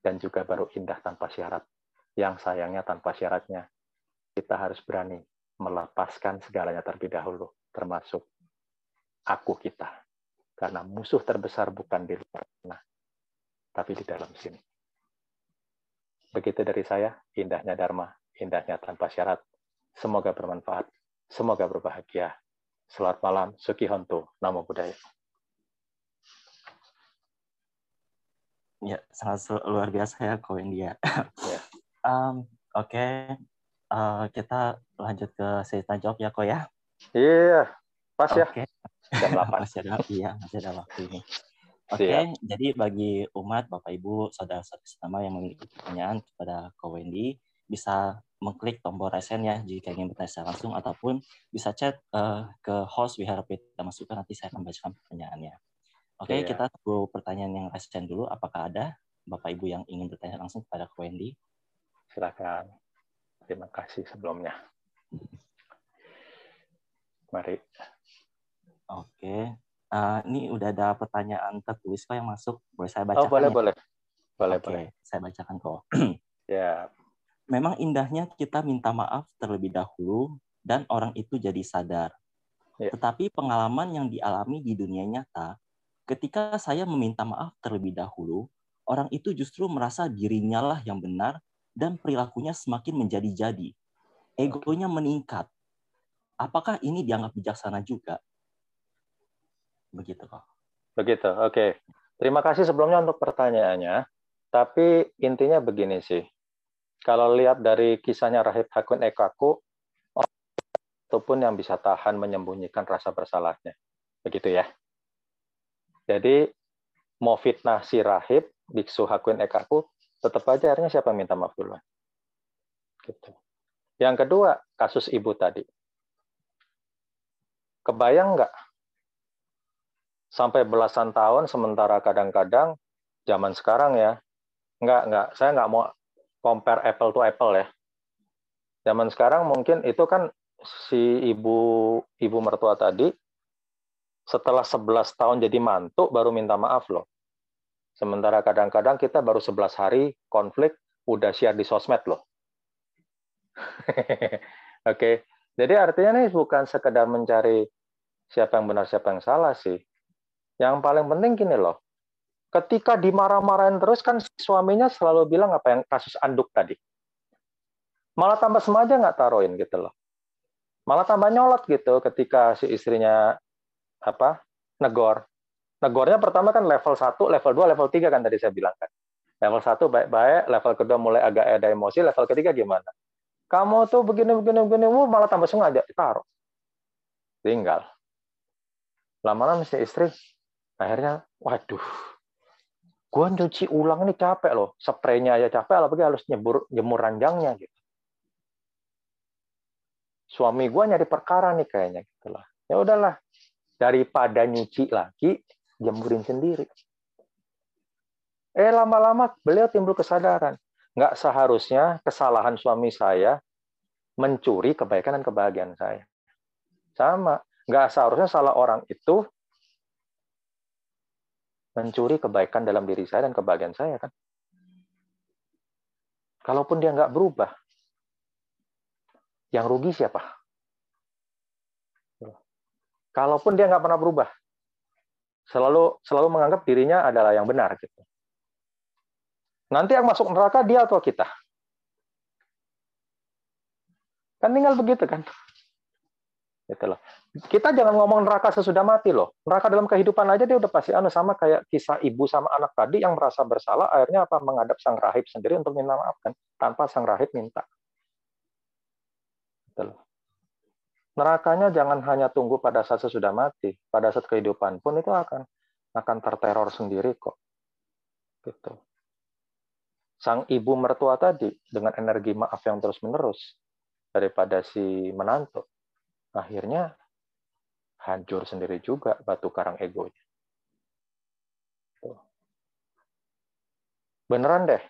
Dan juga baru indah tanpa syarat. Yang sayangnya tanpa syaratnya, kita harus berani melepaskan segalanya terlebih dahulu, termasuk aku kita. Karena musuh terbesar bukan di luar sana, tapi di dalam sini. Begitu dari saya, indahnya Dharma, indahnya tanpa syarat. Semoga bermanfaat, semoga berbahagia. Selamat malam, Suki Hontu, Namo Buddhaya. Ya, sangat luar biasa ya kau India. Ya. um, Oke, okay. uh, kita lanjut ke cerita jawab ya kok ya. Iya, pas ya. Oke. Jam 8. masih ada, iya, masih ada waktu ini. Oke, okay, jadi bagi umat, Bapak Ibu, saudara-saudara yang memiliki pertanyaan kepada Ko Wendy, bisa mengklik tombol resen ya jika ingin bertanya langsung ataupun bisa chat uh, ke host Wihara kita masukkan nanti saya akan bacakan pertanyaannya. Oke, okay, yeah. kita tunggu pertanyaan yang resen dulu. Apakah ada Bapak Ibu yang ingin bertanya langsung kepada Wendy? Silakan. Terima kasih sebelumnya. Mari. Oke. Okay. Uh, eh, ini udah ada pertanyaan tertulis kok yang masuk. Boleh saya bacakan? Oh, boleh, ya? boleh. Boleh, okay. boleh. Saya bacakan kok. ya, memang indahnya kita minta maaf terlebih dahulu dan orang itu jadi sadar. Ya. Tetapi pengalaman yang dialami di dunia nyata, ketika saya meminta maaf terlebih dahulu, orang itu justru merasa dirinya lah yang benar dan perilakunya semakin menjadi-jadi. Egonya meningkat. Apakah ini dianggap bijaksana juga? Begitu kok. Begitu, oke. Terima kasih sebelumnya untuk pertanyaannya. Tapi intinya begini sih kalau lihat dari kisahnya Rahib Hakun Ekaku, ataupun yang bisa tahan menyembunyikan rasa bersalahnya. Begitu ya. Jadi, mau fitnah si Rahib, Biksu Hakun Ekaku, tetap aja akhirnya siapa minta maaf duluan. Gitu. Yang kedua, kasus ibu tadi. Kebayang nggak? Sampai belasan tahun, sementara kadang-kadang zaman sekarang ya, nggak, nggak, saya nggak mau compare apple to apple ya. Zaman sekarang mungkin itu kan si ibu ibu mertua tadi setelah 11 tahun jadi mantu baru minta maaf loh. Sementara kadang-kadang kita baru 11 hari konflik udah share di sosmed loh. Oke. okay. Jadi artinya nih bukan sekedar mencari siapa yang benar siapa yang salah sih. Yang paling penting gini loh ketika dimarah-marahin terus kan suaminya selalu bilang apa yang kasus anduk tadi. Malah tambah semaja nggak taruhin gitu loh. Malah tambah nyolot gitu ketika si istrinya apa negor. Negornya pertama kan level 1, level 2, level 3 kan tadi saya bilang kan. Level 1 baik-baik, level kedua mulai agak ada emosi, level ketiga gimana? Kamu tuh begini begini begini, malah tambah sengaja taruh. Tinggal. Lama-lama si istri akhirnya waduh Gua nyuci ulang ini capek loh, spraynya aja capek, apalagi harus nyebur, jemur ranjangnya gitu. Suami gua nyari perkara nih kayaknya gitu lah. Ya udahlah, daripada nyuci lagi, jemurin sendiri. Eh lama-lama beliau timbul kesadaran, nggak seharusnya kesalahan suami saya mencuri kebaikan dan kebahagiaan saya. Sama, nggak seharusnya salah orang itu mencuri kebaikan dalam diri saya dan kebahagiaan saya kan. Kalaupun dia nggak berubah, yang rugi siapa? Kalaupun dia nggak pernah berubah, selalu selalu menganggap dirinya adalah yang benar gitu. Nanti yang masuk neraka dia atau kita? Kan tinggal begitu kan. Gitu loh. Kita jangan ngomong neraka sesudah mati loh. Neraka dalam kehidupan aja dia udah pasti anu sama kayak kisah ibu sama anak tadi yang merasa bersalah akhirnya apa menghadap sang rahib sendiri untuk minta maaf kan tanpa sang rahib minta. Gitu loh. Nerakanya jangan hanya tunggu pada saat sesudah mati, pada saat kehidupan pun itu akan akan terteror sendiri kok. Gitu. Sang ibu mertua tadi dengan energi maaf yang terus-menerus daripada si menantu. Akhirnya hancur sendiri juga batu karang egonya. Beneran deh.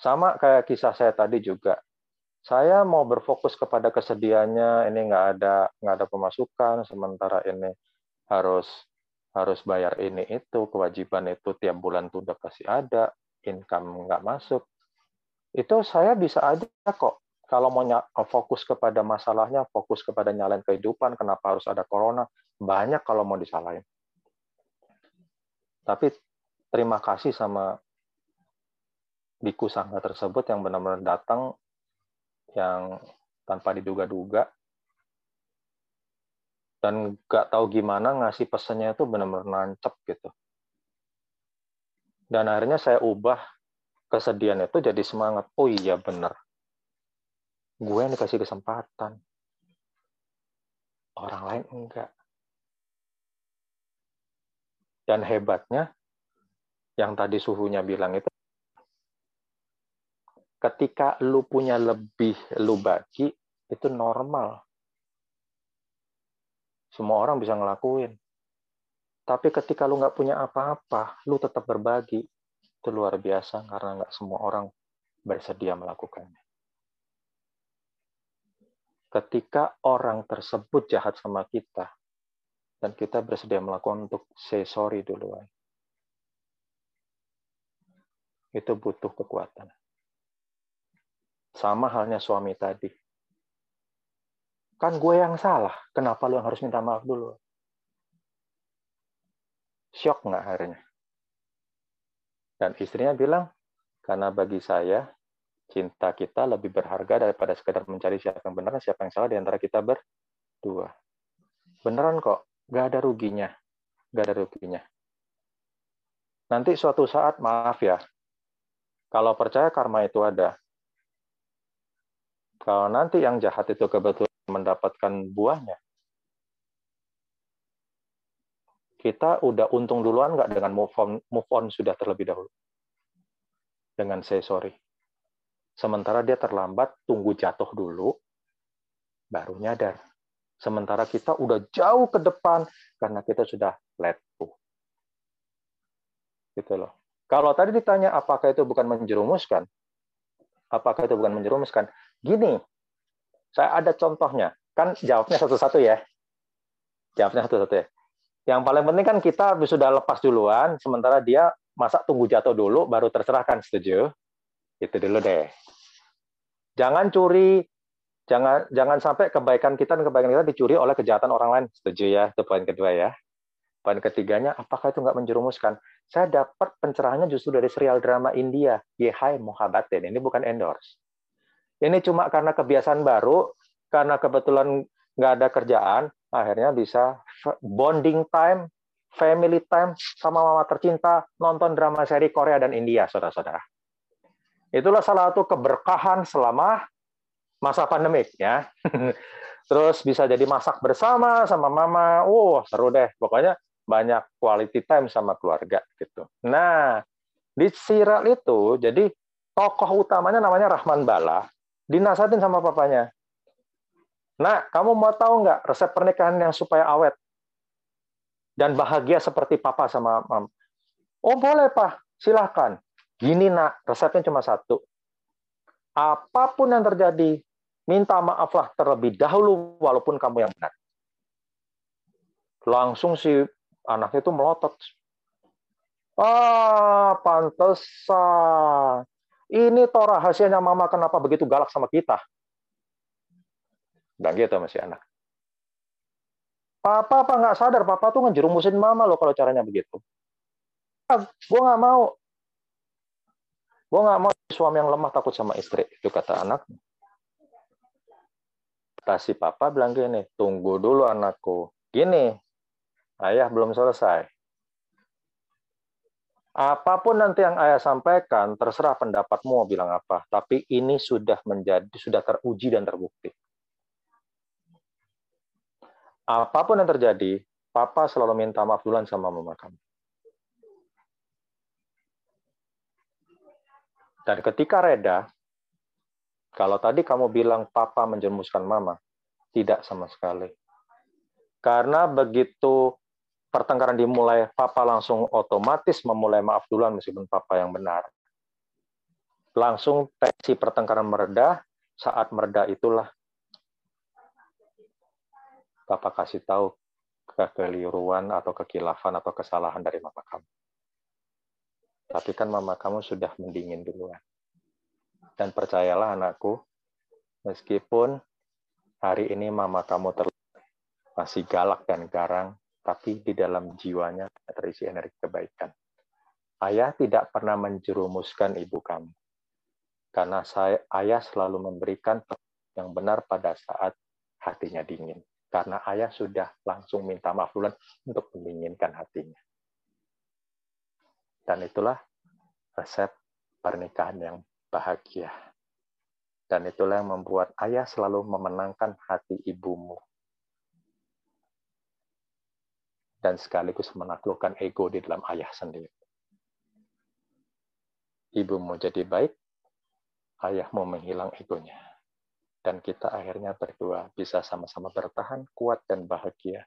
Sama kayak kisah saya tadi juga. Saya mau berfokus kepada kesedihannya, ini nggak ada nggak ada pemasukan, sementara ini harus harus bayar ini itu, kewajiban itu tiap bulan tuh udah pasti ada, income nggak masuk. Itu saya bisa aja kok kalau mau fokus kepada masalahnya, fokus kepada nyalain kehidupan, kenapa harus ada corona, banyak kalau mau disalahin. Tapi terima kasih sama biku sangga tersebut yang benar-benar datang yang tanpa diduga-duga dan nggak tahu gimana ngasih pesannya itu benar-benar nancep gitu. Dan akhirnya saya ubah kesedihan itu jadi semangat. Oh iya benar. Gue yang dikasih kesempatan. Orang lain enggak. Dan hebatnya, yang tadi suhunya bilang itu, ketika lu punya lebih lu bagi itu normal semua orang bisa ngelakuin tapi ketika lu nggak punya apa-apa lu tetap berbagi itu luar biasa karena nggak semua orang bersedia melakukannya ketika orang tersebut jahat sama kita dan kita bersedia melakukan untuk say sorry duluan itu butuh kekuatan sama halnya suami tadi. Kan gue yang salah, kenapa lu yang harus minta maaf dulu? Syok nggak akhirnya? Dan istrinya bilang, karena bagi saya, cinta kita lebih berharga daripada sekedar mencari siapa yang benar siapa yang salah di antara kita berdua. Beneran kok, nggak ada ruginya. Nggak ada ruginya. Nanti suatu saat, maaf ya, kalau percaya karma itu ada, kalau nanti yang jahat itu kebetulan mendapatkan buahnya, kita udah untung duluan nggak dengan move on, move on sudah terlebih dahulu. Dengan say sorry. Sementara dia terlambat, tunggu jatuh dulu, baru nyadar. Sementara kita udah jauh ke depan karena kita sudah let go. Gitu loh. Kalau tadi ditanya apakah itu bukan menjerumuskan, apakah itu bukan menjerumuskan? Gini, saya ada contohnya. Kan jawabnya satu-satu ya. Jawabnya satu-satu ya. Yang paling penting kan kita sudah lepas duluan, sementara dia masa tunggu jatuh dulu, baru terserahkan. Setuju? Itu dulu deh. Jangan curi, jangan jangan sampai kebaikan kita dan kebaikan kita dicuri oleh kejahatan orang lain. Setuju ya? Itu poin kedua ya. Poin ketiganya, apakah itu nggak menjerumuskan? Saya dapat pencerahannya justru dari serial drama India, Ye Hai Mohabbatin. Ini bukan endorse. Ini cuma karena kebiasaan baru, karena kebetulan nggak ada kerjaan, akhirnya bisa bonding time, family time sama mama tercinta, nonton drama seri Korea dan India, saudara-saudara. Itulah salah satu keberkahan selama masa pandemik ya. Terus bisa jadi masak bersama sama mama. Wow, seru deh. Pokoknya banyak quality time sama keluarga gitu. Nah, di serial itu jadi tokoh utamanya namanya Rahman Bala dinasihatin sama papanya. Nah, kamu mau tahu nggak resep pernikahan yang supaya awet dan bahagia seperti papa sama mam? Oh boleh pak, silahkan. Gini nak, resepnya cuma satu. Apa pun yang terjadi, minta maaflah terlebih dahulu walaupun kamu yang benar. Langsung si anaknya itu melotot. Ah, pantesan ini toh rahasianya mama kenapa begitu galak sama kita. Dan gitu masih anak. Papa apa nggak sadar, papa tuh ngejerumusin mama loh kalau caranya begitu. Ah, gue nggak mau. Gue nggak mau suami yang lemah takut sama istri. Itu kata anak. Kasih papa bilang gini, tunggu dulu anakku. Gini, ayah belum selesai. Apa pun nanti yang ayah sampaikan, terserah pendapatmu mau bilang apa. Tapi ini sudah menjadi sudah teruji dan terbukti. Apa pun yang terjadi, Papa selalu minta maaf duluan sama mama kamu. Dan ketika reda, Kalau tadi kamu bilang papa menjerumuskan mama, tidak sama sekali. Karena begitu pertengkaran dimulai, papa langsung otomatis memulai maaf duluan meskipun papa yang benar. Langsung tensi pertengkaran mereda, saat mereda itulah papa kasih tahu kekeliruan atau kekilafan atau kesalahan dari mama kamu. Tapi kan mama kamu sudah mendingin duluan. Dan percayalah anakku, meskipun hari ini mama kamu masih galak dan garang, tapi di dalam jiwanya terisi energi kebaikan. Ayah tidak pernah menjerumuskan ibu kamu. Karena saya, ayah selalu memberikan yang benar pada saat hatinya dingin karena ayah sudah langsung minta maaf duluan untuk mendinginkan hatinya. Dan itulah resep pernikahan yang bahagia. Dan itulah yang membuat ayah selalu memenangkan hati ibumu. Dan sekaligus menaklukkan ego di dalam ayah sendiri. Ibumu jadi baik, ayahmu menghilang egonya dan kita akhirnya berdua bisa sama-sama bertahan kuat dan bahagia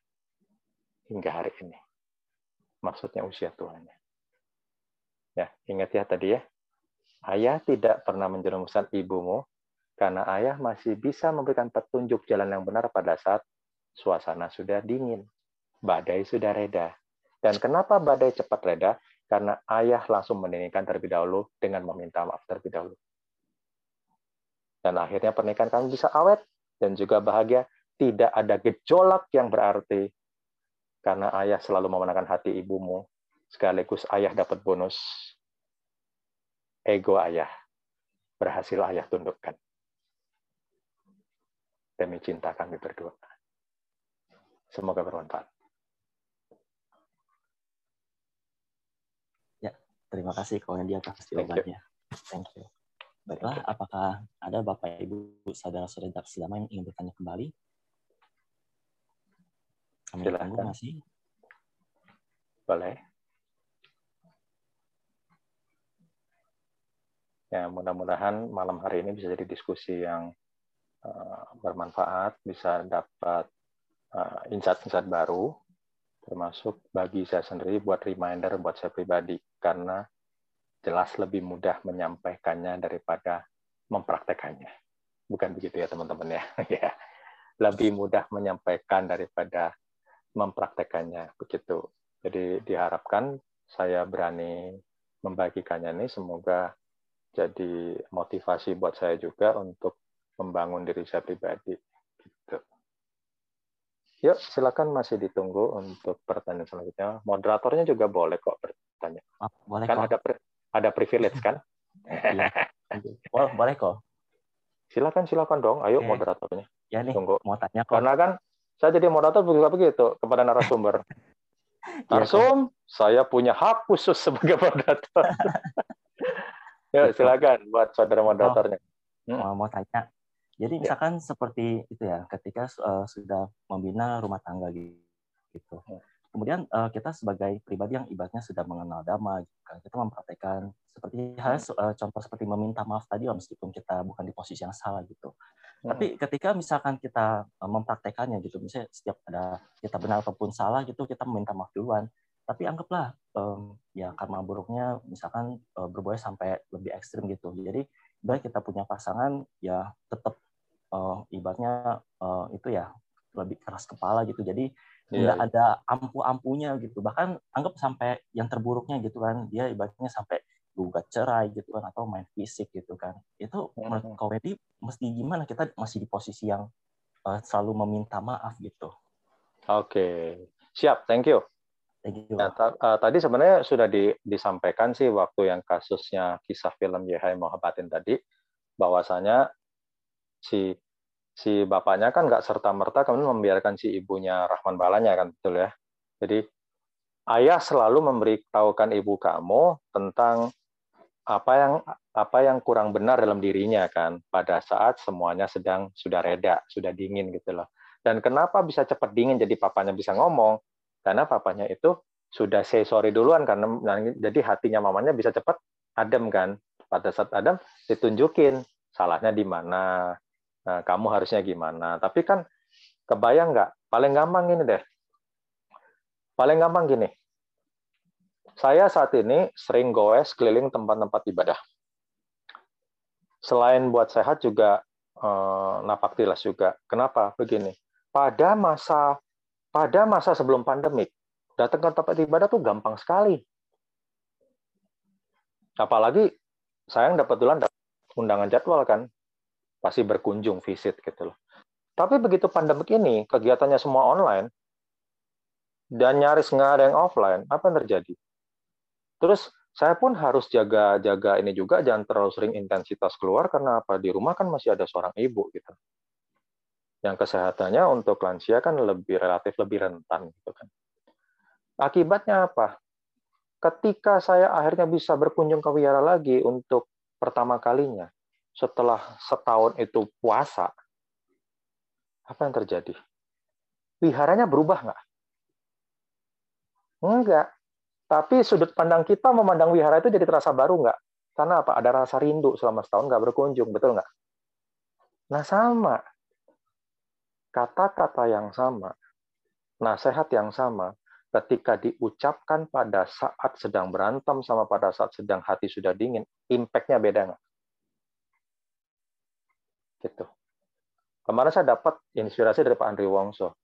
hingga hari ini. Maksudnya usia tuanya. Ya, ingat ya tadi ya. Ayah tidak pernah menjerumuskan ibumu karena ayah masih bisa memberikan petunjuk jalan yang benar pada saat suasana sudah dingin, badai sudah reda. Dan kenapa badai cepat reda? Karena ayah langsung mendinginkan terlebih dahulu dengan meminta maaf terlebih dahulu. Dan akhirnya pernikahan kami bisa awet dan juga bahagia. Tidak ada gejolak yang berarti karena ayah selalu memenangkan hati ibumu. Sekaligus ayah dapat bonus. Ego ayah berhasil ayah tundukkan. Demi cinta kami berdua. Semoga bermanfaat. Ya, terima kasih kawan dia atas jawabannya. Thank you. Baiklah, apakah ada Bapak Ibu saudara-saudara selama yang ingin bertanya kembali? Kami tunggu masih. Boleh. Ya, mudah-mudahan malam hari ini bisa jadi diskusi yang uh, bermanfaat, bisa dapat uh, insight-insight baru, termasuk bagi saya sendiri buat reminder buat saya pribadi, karena jelas lebih mudah menyampaikannya daripada mempraktekannya. Bukan begitu ya teman-teman ya. ya. Lebih mudah menyampaikan daripada mempraktekannya begitu. Jadi diharapkan saya berani membagikannya ini semoga jadi motivasi buat saya juga untuk membangun diri saya pribadi. Gitu. Yuk, silakan masih ditunggu untuk pertanyaan selanjutnya. Moderatornya juga boleh kok bertanya. boleh kan kok. ada ada privilege kan? Iya. Boleh kok. Silakan, silakan dong. Ayo okay. moderatornya. Ya nih, Tunggu. mau tanya kok. Karena kan saya jadi moderator begitu begitu kepada narasumber. Narsum, ya, saya punya hak khusus sebagai moderator. ya, silakan buat saudara moderatornya. Oh, hmm. Mau tanya. Jadi ya. misalkan ya. seperti itu ya, ketika uh, sudah membina rumah tangga gitu. Hmm kemudian uh, kita sebagai pribadi yang ibaratnya sudah mengenal dhamma gitu kan kita mempraktekkan seperti hal uh, contoh seperti meminta maaf tadi meskipun kita bukan di posisi yang salah gitu hmm. tapi ketika misalkan kita uh, mempraktekannya gitu misalnya setiap ada kita benar ataupun salah gitu kita meminta maaf duluan tapi anggaplah um, ya karma buruknya misalkan uh, berbuah sampai lebih ekstrim gitu. Jadi ibarat kita punya pasangan ya tetap uh, ibaratnya uh, itu ya lebih keras kepala gitu. Jadi nggak yeah. ada ampu-ampunya gitu. Bahkan anggap sampai yang terburuknya gitu kan. Dia ibaratnya sampai gugat cerai gitu kan atau main fisik gitu kan. Itu menurut kau mesti gimana? Kita masih di posisi yang uh, selalu meminta maaf gitu. Oke. Okay. siap. Thank you. Ya, uh, tadi sebenarnya sudah di, disampaikan sih waktu yang kasusnya kisah film Yehai Mohabatin tadi bahwasanya si si bapaknya kan nggak serta merta kemudian membiarkan si ibunya Rahman Balanya kan betul ya. Jadi ayah selalu memberitahukan ibu kamu tentang apa yang apa yang kurang benar dalam dirinya kan pada saat semuanya sedang sudah reda, sudah dingin gitu loh. Dan kenapa bisa cepat dingin jadi papanya bisa ngomong? Karena papanya itu sudah say sorry duluan karena jadi hatinya mamanya bisa cepat adem kan. Pada saat adem ditunjukin salahnya di mana, nah, kamu harusnya gimana. Tapi kan kebayang nggak? Paling gampang gini deh. Paling gampang gini. Saya saat ini sering goes keliling tempat-tempat ibadah. Selain buat sehat juga eh, napak tilas juga. Kenapa? Begini. Pada masa pada masa sebelum pandemik, datang ke tempat ibadah tuh gampang sekali. Apalagi saya yang dapat duluan undangan jadwal kan, pasti berkunjung visit gitu loh. Tapi begitu pandemik ini, kegiatannya semua online, dan nyaris nggak ada yang offline, apa yang terjadi? Terus saya pun harus jaga-jaga ini juga, jangan terlalu sering intensitas keluar, karena apa? Di rumah kan masih ada seorang ibu gitu. Yang kesehatannya untuk lansia kan lebih relatif lebih rentan gitu kan. Akibatnya apa? Ketika saya akhirnya bisa berkunjung ke wihara lagi untuk pertama kalinya, setelah setahun itu puasa, apa yang terjadi? Wiharanya berubah nggak? Enggak. Tapi sudut pandang kita memandang wihara itu jadi terasa baru nggak? Karena apa? Ada rasa rindu selama setahun nggak berkunjung, betul nggak? Nah sama. Kata-kata yang sama, nasihat yang sama, ketika diucapkan pada saat sedang berantem sama pada saat sedang hati sudah dingin, impact-nya beda nggak? Gitu. Kemarin saya dapat inspirasi dari Pak Andri Wongso.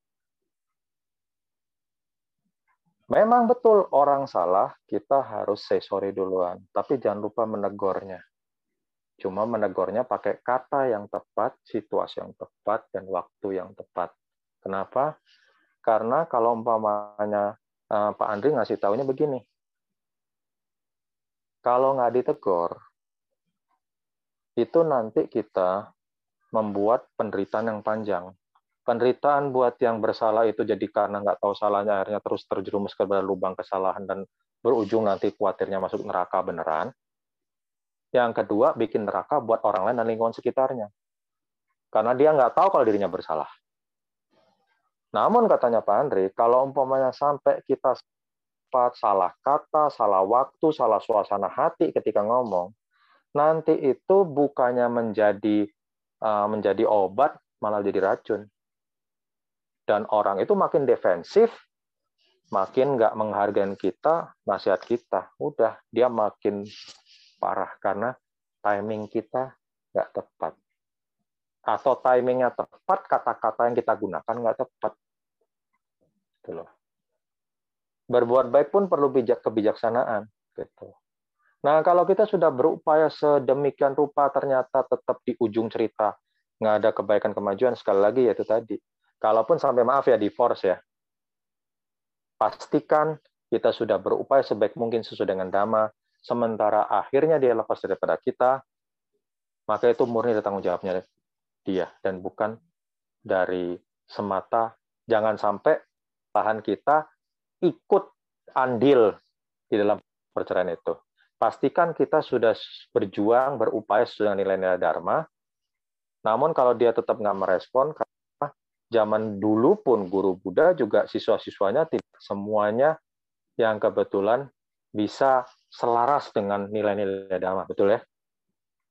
Memang betul orang salah, kita harus say sorry duluan. Tapi jangan lupa menegornya. Cuma menegornya pakai kata yang tepat, situasi yang tepat, dan waktu yang tepat. Kenapa? Karena kalau umpamanya uh, Pak Andri ngasih tahunya begini. Kalau nggak ditegor, itu nanti kita membuat penderitaan yang panjang. Penderitaan buat yang bersalah itu jadi karena nggak tahu salahnya akhirnya terus terjerumus ke lubang kesalahan dan berujung nanti khawatirnya masuk neraka beneran. Yang kedua, bikin neraka buat orang lain dan lingkungan sekitarnya. Karena dia nggak tahu kalau dirinya bersalah. Namun katanya Pak Andri, kalau umpamanya sampai kita sempat salah kata, salah waktu, salah suasana hati ketika ngomong, nanti itu bukannya menjadi Uh, menjadi obat malah jadi racun. Dan orang itu makin defensif, makin nggak menghargai kita, nasihat kita. Udah, dia makin parah karena timing kita nggak tepat. Atau timingnya tepat, kata-kata yang kita gunakan nggak tepat. Gitu loh. Berbuat baik pun perlu bijak kebijaksanaan. Gitu. Nah, kalau kita sudah berupaya sedemikian rupa, ternyata tetap di ujung cerita nggak ada kebaikan kemajuan, sekali lagi yaitu tadi. Kalaupun sampai maaf ya divorce ya, pastikan kita sudah berupaya sebaik mungkin sesuai dengan dhamma, sementara akhirnya dia lepas daripada kita, maka itu murni tanggung jawabnya dia, dan bukan dari semata, jangan sampai bahan kita ikut andil di dalam perceraian itu pastikan kita sudah berjuang, berupaya sesuai dengan nilai-nilai Dharma. Namun kalau dia tetap nggak merespon, karena zaman dulu pun guru Buddha juga siswa-siswanya tidak semuanya yang kebetulan bisa selaras dengan nilai-nilai Dharma, betul ya?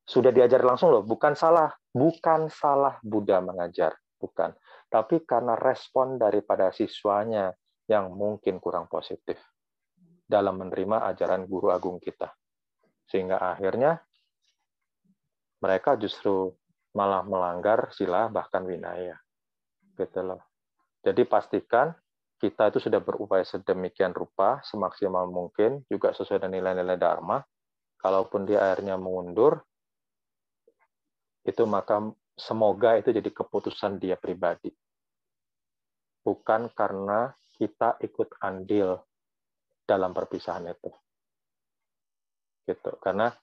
Sudah diajar langsung loh, bukan salah, bukan salah Buddha mengajar, bukan. Tapi karena respon daripada siswanya yang mungkin kurang positif dalam menerima ajaran guru agung kita. Sehingga akhirnya mereka justru malah melanggar sila bahkan winaya. Gitu loh. Jadi pastikan kita itu sudah berupaya sedemikian rupa, semaksimal mungkin, juga sesuai dengan nilai-nilai Dharma. Kalaupun dia akhirnya mengundur, itu maka semoga itu jadi keputusan dia pribadi. Bukan karena kita ikut andil dalam perpisahan itu gitu karena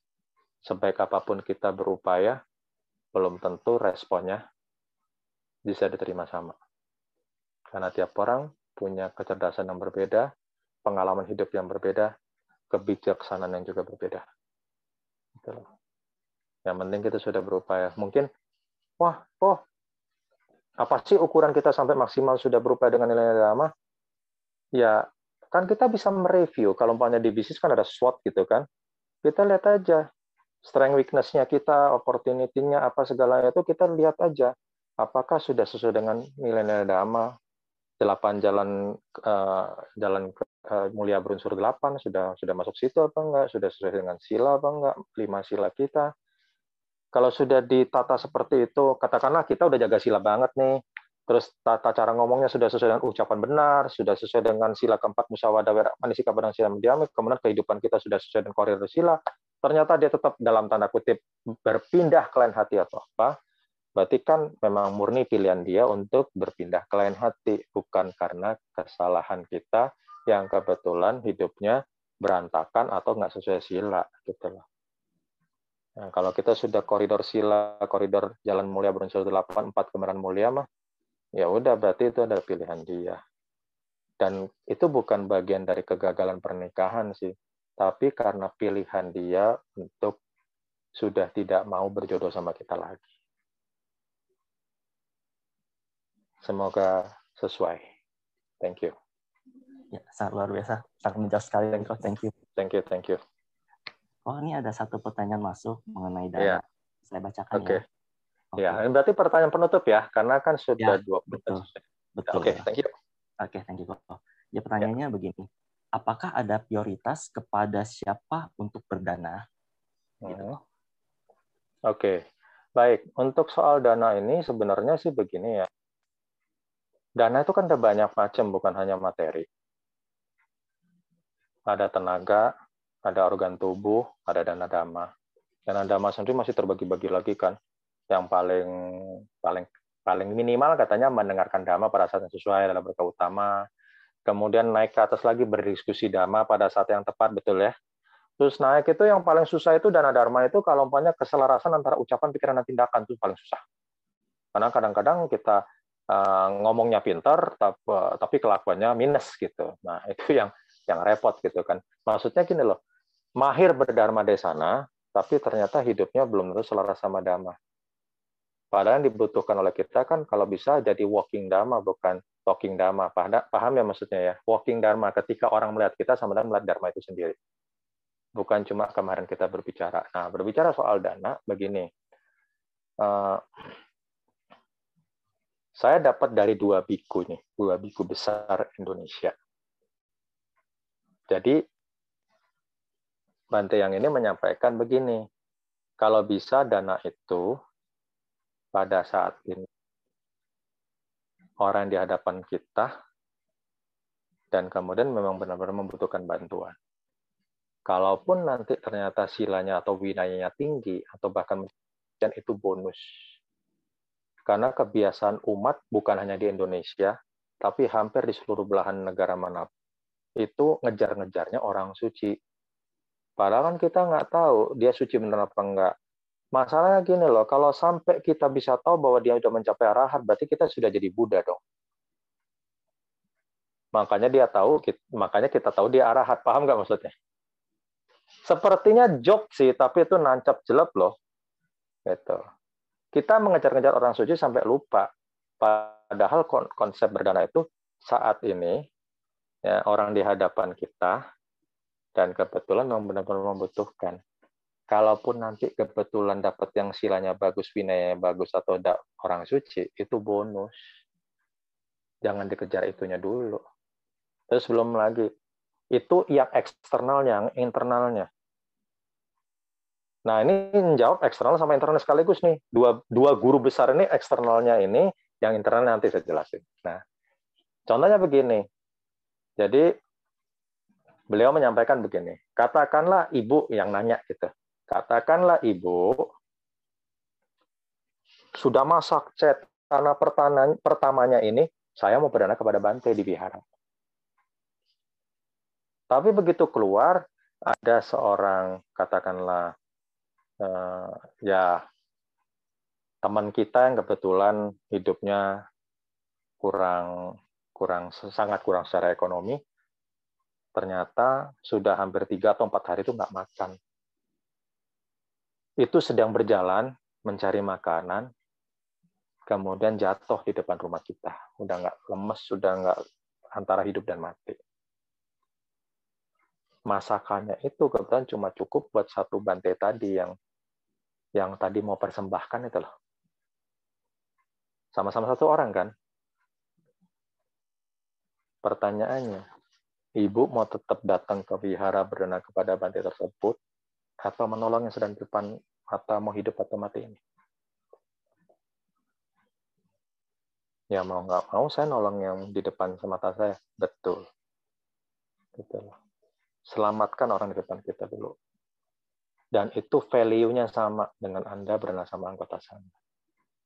sebaik apa pun kita berupaya belum tentu responnya bisa diterima sama karena tiap orang punya kecerdasan yang berbeda pengalaman hidup yang berbeda kebijaksanaan yang juga berbeda. Gitu loh. yang penting kita sudah berupaya. Mungkin wah oh apa sih ukuran kita sampai maksimal sudah berupaya dengan nilai agama ya kan kita bisa mereview. Kalau umpamanya di bisnis kan ada SWOT gitu kan. Kita lihat aja strength weakness-nya kita, opportunity-nya apa segalanya itu kita lihat aja apakah sudah sesuai dengan nilai-nilai dhamma delapan jalan uh, jalan uh, mulia berunsur delapan sudah sudah masuk situ apa enggak? Sudah sesuai dengan sila apa enggak? Lima sila kita. Kalau sudah ditata seperti itu katakanlah kita udah jaga sila banget nih. Terus tata cara ngomongnya sudah sesuai dengan ucapan benar sudah sesuai dengan sila keempat musyawadah wera manisika padang sila mendiami kemudian kehidupan kita sudah sesuai dengan koridor sila ternyata dia tetap dalam tanda kutip berpindah ke lain hati atau apa Berarti kan memang murni pilihan dia untuk berpindah ke lain hati, bukan karena kesalahan kita yang kebetulan hidupnya berantakan atau nggak sesuai sila gitu loh. Nah, kalau kita sudah koridor sila, koridor jalan mulia berunsur delapan, empat kemeran mulia mah, ya udah berarti itu adalah pilihan dia. Dan itu bukan bagian dari kegagalan pernikahan sih, tapi karena pilihan dia untuk sudah tidak mau berjodoh sama kita lagi. Semoga sesuai. Thank you. Ya, sangat luar biasa. Sangat menjawab sekali, Engkau. Thank you. Thank you, thank you. Oh, ini ada satu pertanyaan masuk mengenai dana. Yeah. Saya bacakan okay. ya. Oke. Ya, ini berarti pertanyaan penutup ya, karena kan sudah ya, dua betul. Betul. Oke, okay, thank you. Oke, okay, thank you. Ya, pertanyaannya ya. begini. Apakah ada prioritas kepada siapa untuk berdana? Gitu. Hmm. Oke. Okay. Baik, untuk soal dana ini sebenarnya sih begini ya dana itu kan ada banyak macam, bukan hanya materi. Ada tenaga, ada organ tubuh, ada dana dama. Dana dama sendiri masih terbagi-bagi lagi kan. Yang paling paling paling minimal katanya mendengarkan dhamma pada saat yang sesuai dalam berkah utama. Kemudian naik ke atas lagi berdiskusi dhamma pada saat yang tepat, betul ya. Terus naik itu yang paling susah itu dana dharma itu kalau umpamanya keselarasan antara ucapan, pikiran, dan tindakan itu paling susah. Karena kadang-kadang kita ngomongnya pintar tapi kelakuannya minus gitu. Nah, itu yang yang repot gitu kan. Maksudnya gini loh, mahir berdharma desana, tapi ternyata hidupnya belum tentu selaras sama dhamma. Padahal yang dibutuhkan oleh kita kan kalau bisa jadi walking dharma bukan talking dharma. Paham ya maksudnya ya? Walking dharma ketika orang melihat kita sama dengan melihat dharma itu sendiri. Bukan cuma kemarin kita berbicara. Nah, berbicara soal dana begini. Eh, saya dapat dari dua biku nih, dua biku besar Indonesia. Jadi Bante yang ini menyampaikan begini, kalau bisa dana itu pada saat ini orang di hadapan kita dan kemudian memang benar-benar membutuhkan bantuan. Kalaupun nanti ternyata silanya atau winayanya tinggi atau bahkan itu bonus karena kebiasaan umat bukan hanya di Indonesia, tapi hampir di seluruh belahan negara mana itu ngejar-ngejarnya orang suci. Padahal kan kita nggak tahu dia suci benar apa enggak. Masalahnya gini loh, kalau sampai kita bisa tahu bahwa dia sudah mencapai arahat, berarti kita sudah jadi Buddha dong. Makanya dia tahu, makanya kita tahu dia arahat. Paham nggak maksudnya? Sepertinya joke sih, tapi itu nancap jelek loh. Gitu. Kita mengejar-ngejar orang suci sampai lupa. Padahal konsep berdana itu saat ini ya, orang di hadapan kita dan kebetulan memang benar-benar membutuhkan. Kalaupun nanti kebetulan dapat yang silanya bagus, winaya bagus atau orang suci, itu bonus. Jangan dikejar itunya dulu. Terus belum lagi, itu yang eksternalnya, yang internalnya. Nah, ini menjawab eksternal sama internal sekaligus nih. Dua, dua guru besar ini eksternalnya ini, yang internalnya nanti saya jelasin. Nah, contohnya begini. Jadi, beliau menyampaikan begini. Katakanlah ibu yang nanya gitu. Katakanlah ibu sudah masak chat karena pertamanya ini saya mau berdana kepada Bante di Bihara. Tapi begitu keluar, ada seorang katakanlah uh, ya teman kita yang kebetulan hidupnya kurang kurang sangat kurang secara ekonomi ternyata sudah hampir tiga atau empat hari itu nggak makan. Itu sedang berjalan mencari makanan kemudian jatuh di depan rumah kita. Udah nggak lemes sudah nggak antara hidup dan mati. Masakannya itu kebetulan cuma cukup buat satu bante tadi yang yang tadi mau persembahkan itu loh. Sama-sama satu orang kan? Pertanyaannya, ibu mau tetap datang ke wihara berdana kepada bantai tersebut atau menolong yang sedang di depan atau mau hidup atau mati ini? Ya mau nggak mau saya nolong yang di depan semata saya. Betul. Betul. Selamatkan orang di depan kita dulu. Dan itu value-nya sama dengan Anda berenang sama anggota sana.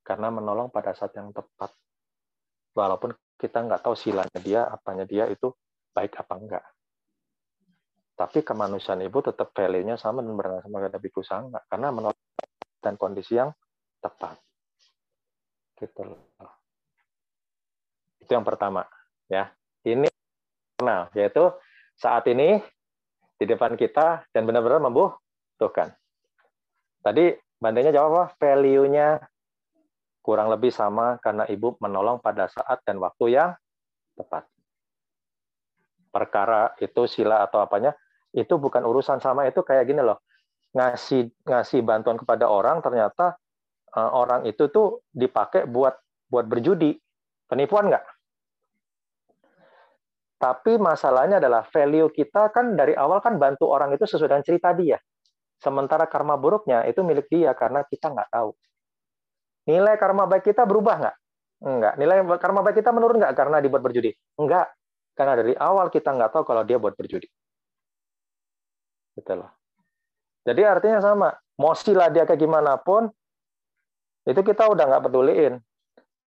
Karena menolong pada saat yang tepat. Walaupun kita nggak tahu silanya dia, apanya dia itu baik apa enggak. Tapi kemanusiaan ibu tetap value-nya sama dan berenang sama kata biku sangga. Karena menolong dan kondisi yang tepat. Gitu. Itu yang pertama, ya. Ini kenal, yaitu saat ini di depan kita dan benar-benar membutuhkan. Tadi bandingnya jawab apa? Value-nya kurang lebih sama karena ibu menolong pada saat dan waktu yang tepat. Perkara itu sila atau apanya itu bukan urusan sama itu kayak gini loh. Ngasih ngasih bantuan kepada orang ternyata uh, orang itu tuh dipakai buat buat berjudi. Penipuan nggak? Tapi masalahnya adalah value kita kan dari awal kan bantu orang itu sesuai dengan cerita dia. Sementara karma buruknya itu milik dia karena kita nggak tahu. Nilai karma baik kita berubah nggak? Enggak. Nilai karma baik kita menurun nggak karena dibuat berjudi? Enggak. Karena dari awal kita nggak tahu kalau dia buat berjudi. Gitu. Jadi artinya sama. Mau sila dia kayak gimana pun, itu kita udah nggak peduliin.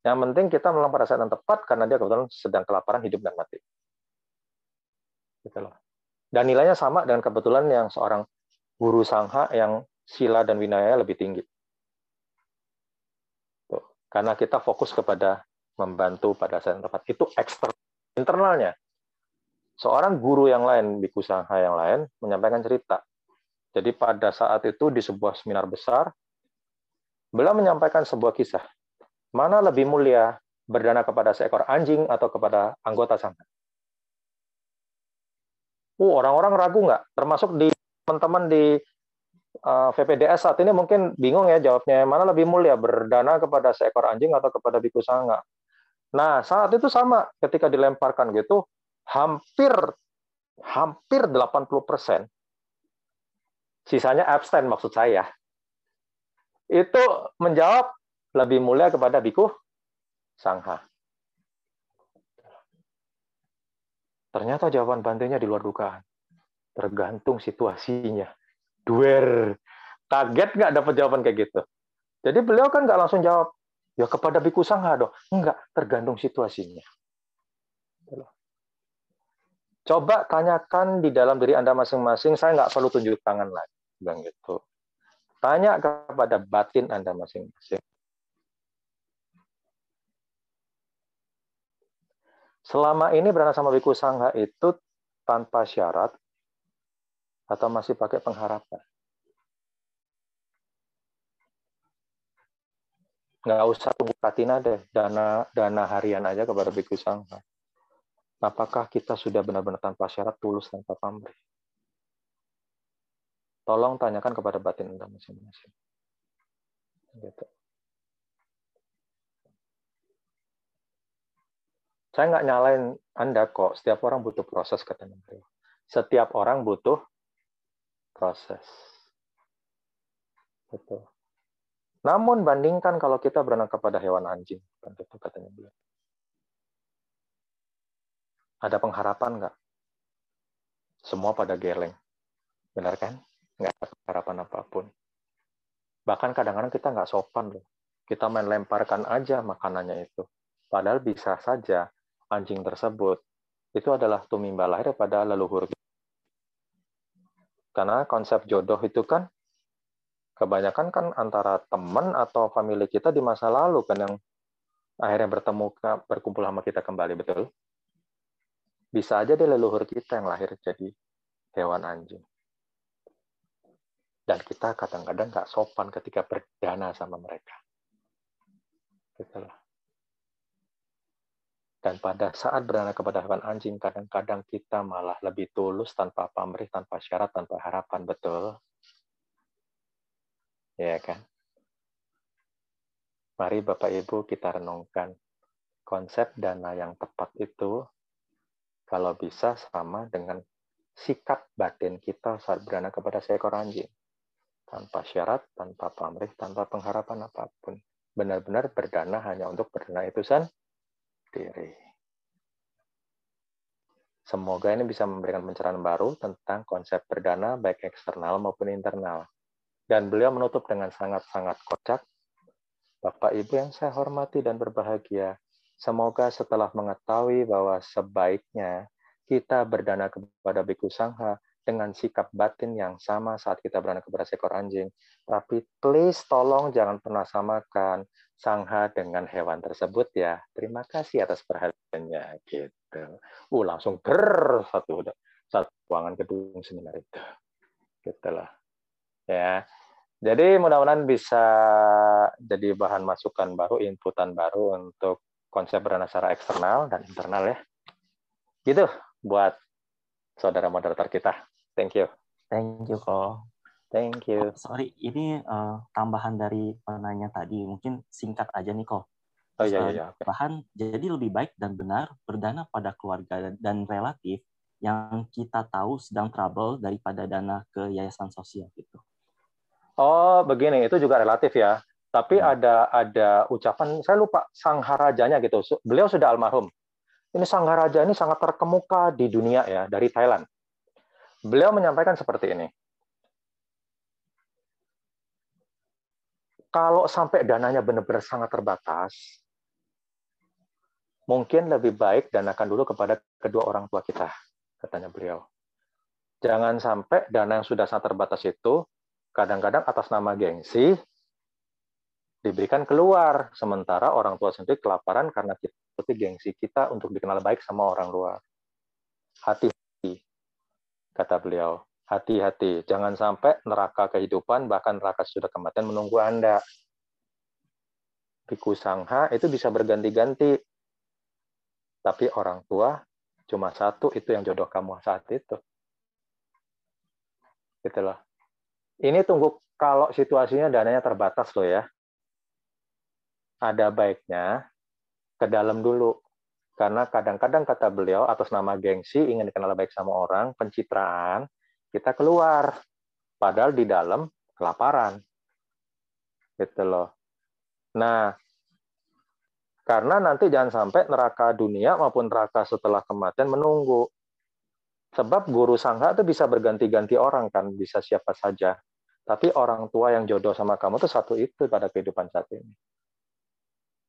Yang penting kita menolong pada saat yang tepat karena dia kebetulan sedang kelaparan hidup dan mati gitu. Dan nilainya sama dengan kebetulan yang seorang guru sangha yang sila dan winaya lebih tinggi. Tuh. Karena kita fokus kepada membantu pada saat tepat. Itu eksternal. Internalnya, seorang guru yang lain, biku sangha yang lain, menyampaikan cerita. Jadi pada saat itu di sebuah seminar besar, beliau menyampaikan sebuah kisah. Mana lebih mulia berdana kepada seekor anjing atau kepada anggota sangha? uh, orang-orang ragu nggak? Termasuk di teman-teman di uh, eh, VPDS saat ini mungkin bingung ya jawabnya mana lebih mulia berdana kepada seekor anjing atau kepada biku sangga. Nah saat itu sama ketika dilemparkan gitu hampir hampir 80 persen sisanya abstain maksud saya itu menjawab lebih mulia kepada biku sangha. Ternyata jawaban Bantenya di luar dugaan. Tergantung situasinya. Duer. Kaget nggak dapat jawaban kayak gitu. Jadi beliau kan nggak langsung jawab, ya kepada biku sangha dong. Enggak, tergantung situasinya. Coba tanyakan di dalam diri Anda masing-masing, saya nggak perlu tunjuk tangan lagi. Bilang gitu. Tanya kepada batin Anda masing-masing. Selama ini beranak sama biku sangha itu tanpa syarat atau masih pakai pengharapan? Nggak usah tunggu katina deh, dana dana harian aja kepada biku sangha. Apakah kita sudah benar-benar tanpa syarat, tulus, tanpa pamrih? Tolong tanyakan kepada batin Anda masing-masing. Gitu. Saya nggak nyalain Anda kok. Setiap orang butuh proses, beliau. Setiap orang butuh proses. Betul. Namun bandingkan kalau kita berenang kepada hewan anjing, kan itu katanya beliau. Ada pengharapan nggak? Semua pada geleng. Benar kan? Nggak ada pengharapan apa pun. Bahkan kadang-kadang kita nggak sopan loh. Kita main lemparkan aja makanannya itu. Padahal bisa saja anjing tersebut itu adalah tumimba lahir pada leluhur. Karena konsep jodoh itu kan kebanyakan kan antara teman atau family kita di masa lalu kan yang akhirnya bertemu berkumpul sama kita kembali betul. Bisa aja dia leluhur kita yang lahir jadi hewan anjing. Dan kita kadang-kadang nggak sopan ketika berdana sama mereka. Gitu lah. Dan pada saat beranak kepada hewan anjing, kadang-kadang kita malah lebih tulus tanpa pamrih, tanpa syarat, tanpa harapan. Betul? Ya kan? Mari Bapak Ibu kita renungkan konsep dana yang tepat itu kalau bisa sama dengan sikap batin kita saat berdana kepada seekor anjing. Tanpa syarat, tanpa pamrih, tanpa pengharapan apa pun. Benar-benar berdana hanya untuk berdana itu sendiri. Semoga ini bisa memberikan pencerahan baru tentang konsep berdana baik eksternal maupun internal. Dan beliau menutup dengan sangat-sangat kocak Bapak Ibu yang saya hormati dan berbahagia, semoga setelah mengetahui bahwa sebaiknya kita berdana kepada Biku Sangha dengan sikap batin yang sama saat kita berdana kepada seekor anjing. Tapi please tolong jangan pernah samakan Sangha dengan hewan tersebut ya. Terima kasih atas perhatiannya gitu. Uh langsung ber satu satu ruangan gedung seminar itu. Gitu lah. Ya. Jadi mudah-mudahan bisa jadi bahan masukan baru, inputan baru untuk konsep berdana secara eksternal dan internal ya. Gitu buat saudara moderator kita. Thank you. Thank you, kok. Thank you. Oh, sorry, ini uh, tambahan dari penanya tadi. Mungkin singkat aja nih, kok. Oh iya, iya. iya. Bahan jadi lebih baik dan benar berdana pada keluarga dan relatif yang kita tahu sedang trouble daripada dana ke yayasan sosial gitu. Oh, begini, itu juga relatif ya. Tapi hmm. ada ada ucapan, saya lupa sangharajanya gitu. Beliau sudah almarhum. Ini sangharaja ini sangat terkemuka di dunia ya, dari Thailand. Beliau menyampaikan seperti ini. Kalau sampai dananya benar-benar sangat terbatas, mungkin lebih baik danakan dulu kepada kedua orang tua kita, katanya beliau. Jangan sampai dana yang sudah sangat terbatas itu kadang-kadang atas nama gengsi diberikan keluar. Sementara orang tua sendiri kelaparan karena kita gengsi kita untuk dikenal baik sama orang luar. Hati-hati kata beliau hati-hati. Jangan sampai neraka kehidupan bahkan neraka sudah kematian menunggu anda. Biku Sangha itu bisa berganti-ganti. Tapi orang tua cuma satu itu yang jodoh kamu saat itu. Loh. Ini tunggu kalau situasinya dananya terbatas loh ya. Ada baiknya ke dalam dulu. Karena kadang-kadang kata beliau atas nama gengsi ingin dikenal baik sama orang, pencitraan, kita keluar. Padahal di dalam kelaparan. Gitu loh. Nah, karena nanti jangan sampai neraka dunia maupun neraka setelah kematian menunggu. Sebab guru sangha itu bisa berganti-ganti orang kan, bisa siapa saja. Tapi orang tua yang jodoh sama kamu tuh satu itu pada kehidupan saat ini.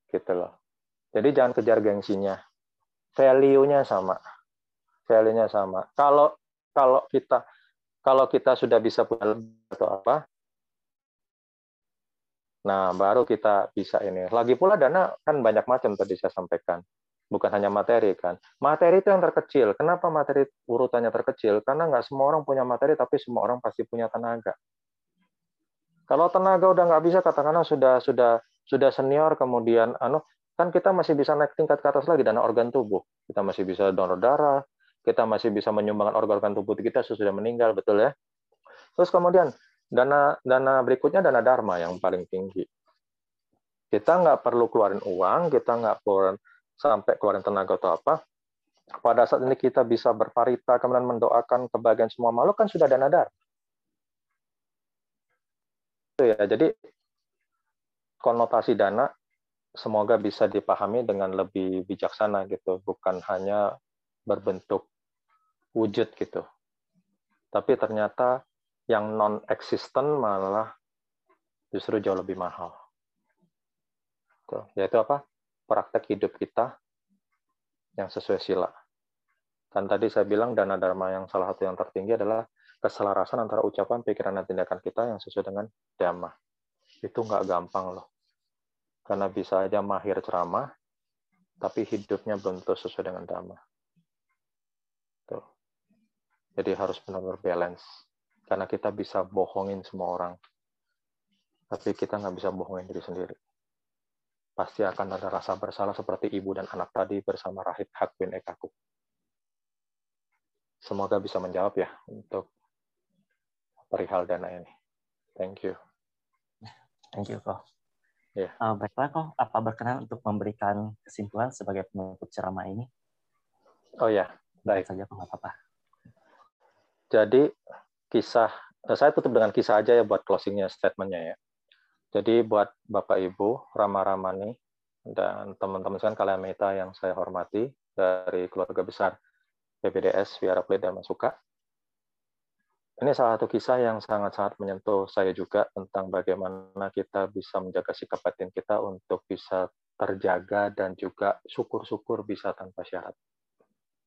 Gitu loh. Jadi jangan kejar gengsinya. Value-nya sama. Value-nya sama. Kalau kalau kita kalau kita sudah bisa punya atau apa, nah baru kita bisa ini. Lagi pula dana kan banyak macam tadi saya sampaikan bukan hanya materi kan. Materi itu yang terkecil. Kenapa materi urutannya terkecil? Karena nggak semua orang punya materi, tapi semua orang pasti punya tenaga. Kalau tenaga udah nggak bisa, katakanlah sudah sudah sudah senior, kemudian anu kan kita masih bisa naik tingkat ke atas lagi dana organ tubuh. Kita masih bisa donor darah, kita masih bisa menyumbangkan organ-organ tubuh kita sesudah meninggal, betul ya? Terus kemudian dana dana berikutnya dana dharma yang paling tinggi. Kita nggak perlu keluarin uang, kita nggak perlu sampai keluarin tenaga atau apa. Pada saat ini kita bisa berparita, kemudian mendoakan kebahagiaan semua makhluk, kan sudah dana. Itu ya, jadi konotasi dana semoga bisa dipahami dengan lebih bijaksana gitu, bukan hanya berbentuk wujud gitu. Tapi ternyata yang non-existent malah justru jauh lebih mahal. Tuh, yaitu apa? praktek hidup kita yang sesuai sila. Dan tadi saya bilang dana dharma yang salah satu yang tertinggi adalah keselarasan antara ucapan, pikiran, dan tindakan kita yang sesuai dengan dhamma. Itu nggak gampang loh. Karena bisa aja mahir ceramah, tapi hidupnya belum sesuai dengan dhamma. Jadi harus benar-benar balance. Karena kita bisa bohongin semua orang. Tapi kita nggak bisa bohongin diri sendiri pasti akan ada rasa bersalah seperti ibu dan anak tadi bersama Rahib Hakwin Ekaku. Semoga bisa menjawab ya untuk perihal dana ini. Thank you. Thank you, kok. Yeah. Uh, baiklah, kok. Apa berkenan untuk memberikan kesimpulan sebagai penutup ceramah ini? Oh ya, baik. saja, kok. apa-apa. Jadi, kisah, eh, saya tutup dengan kisah aja ya buat closingnya statementnya ya. Jadi buat Bapak Ibu, Rama Ramani, dan teman-teman sekalian kalian meta yang saya hormati dari keluarga besar PPDS Viara Play dan Masuka. Ini salah satu kisah yang sangat-sangat menyentuh saya juga tentang bagaimana kita bisa menjaga sikap batin kita untuk bisa terjaga dan juga syukur-syukur bisa tanpa syarat,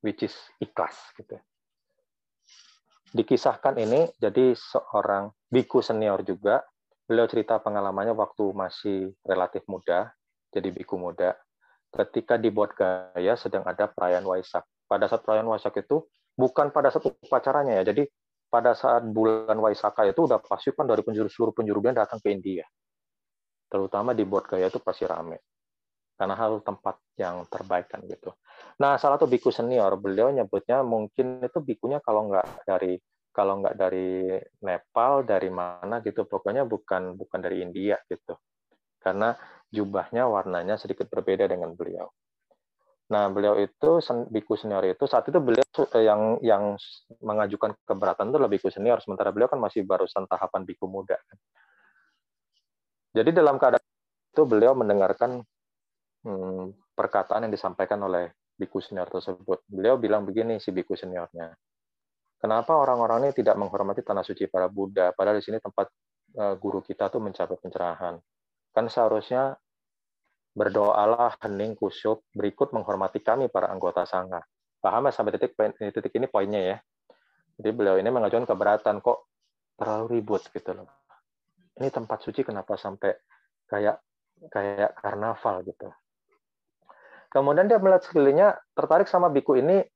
which is ikhlas gitu. Dikisahkan ini jadi seorang biku senior juga, beliau cerita pengalamannya waktu masih relatif muda, jadi biku muda, ketika di Buat Gaya sedang ada perayaan Waisak. Pada saat perayaan Waisak itu bukan pada satu upacaranya ya, jadi pada saat bulan Waisaka itu udah pasukan dari penjuru seluruh penjuru band datang ke India. Terutama di Buat Gaya itu pasti rame. Karena hal tempat yang terbaik kan gitu. Nah, salah satu biku senior, beliau nyebutnya mungkin itu bikunya kalau nggak dari kalau nggak dari Nepal, dari mana gitu, pokoknya bukan bukan dari India gitu. Karena jubahnya warnanya sedikit berbeda dengan beliau. Nah, beliau itu biku senior itu saat itu beliau eh, yang yang mengajukan keberatan itu lebih biku senior, sementara beliau kan masih barusan tahapan biku muda. Jadi dalam keadaan itu beliau mendengarkan hmm, perkataan yang disampaikan oleh biku senior tersebut. Beliau bilang begini si biku seniornya, kenapa orang-orang ini tidak menghormati tanah suci para Buddha, padahal di sini tempat eh, guru kita tuh mencapai pencerahan. Kan seharusnya berdoalah hening kusyuk berikut menghormati kami para anggota sangha. Paham ya sampai titik titik ini poinnya ya. Jadi beliau ini mengajukan keberatan kok terlalu ribut gitu loh. Ini tempat suci kenapa sampai kayak kayak karnaval gitu. Kemudian dia melihat sekelilingnya tertarik sama biku ini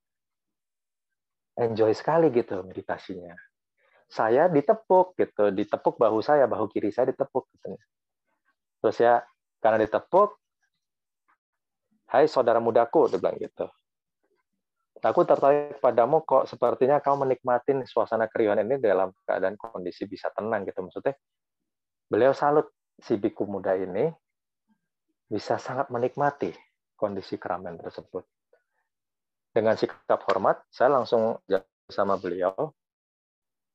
enjoy sekali gitu meditasinya. Saya ditepuk gitu, ditepuk bahu saya, bahu kiri saya ditepuk gitu. Terus ya karena ditepuk, Hai saudara mudaku, dia bilang gitu. Aku tertarik padamu kok sepertinya kau menikmati suasana keriuhan ini dalam keadaan kondisi bisa tenang gitu. Maksudnya beliau salut si biku muda ini bisa sangat menikmati kondisi keramaian tersebut. Dengan sikap hormat, saya langsung sama beliau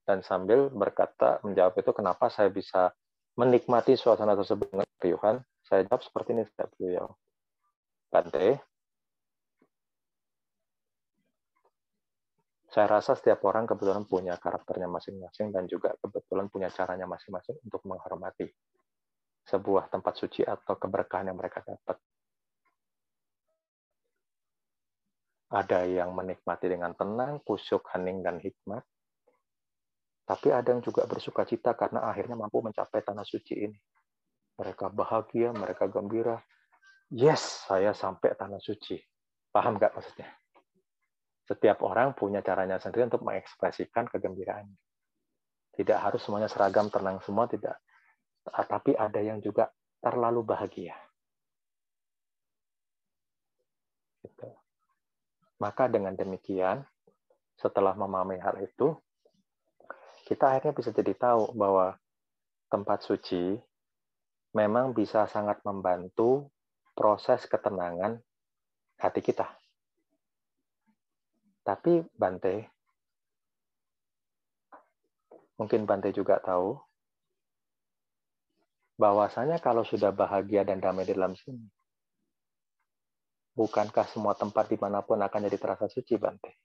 dan sambil berkata menjawab itu kenapa saya bisa menikmati suasana tersebut dengan keriuhan. Saya jawab seperti ini, saya beliau Bante, saya rasa setiap orang kebetulan punya karakternya masing-masing dan juga kebetulan punya caranya masing-masing untuk menghormati sebuah tempat suci atau keberkahan yang mereka dapat. Ada yang menikmati dengan tenang, kusyuk, hening, dan hikmat. Tapi ada yang juga bersuka cita karena akhirnya mampu mencapai tanah suci ini. Mereka bahagia, mereka gembira, yes, saya sampai tanah suci. Paham nggak maksudnya? Setiap orang punya caranya sendiri untuk mengekspresikan kegembiraannya. Tidak harus semuanya seragam, tenang semua, tidak. Tapi ada yang juga terlalu bahagia. Gitu. Maka dengan demikian, setelah memahami hal itu, kita akhirnya bisa jadi tahu bahwa tempat suci memang bisa sangat membantu proses ketenangan hati kita. Tapi Bante, mungkin Bante juga tahu, bahwasanya kalau sudah bahagia dan damai di dalam sini, bukankah semua tempat di mana pun akan jadi terasa suci, Bante?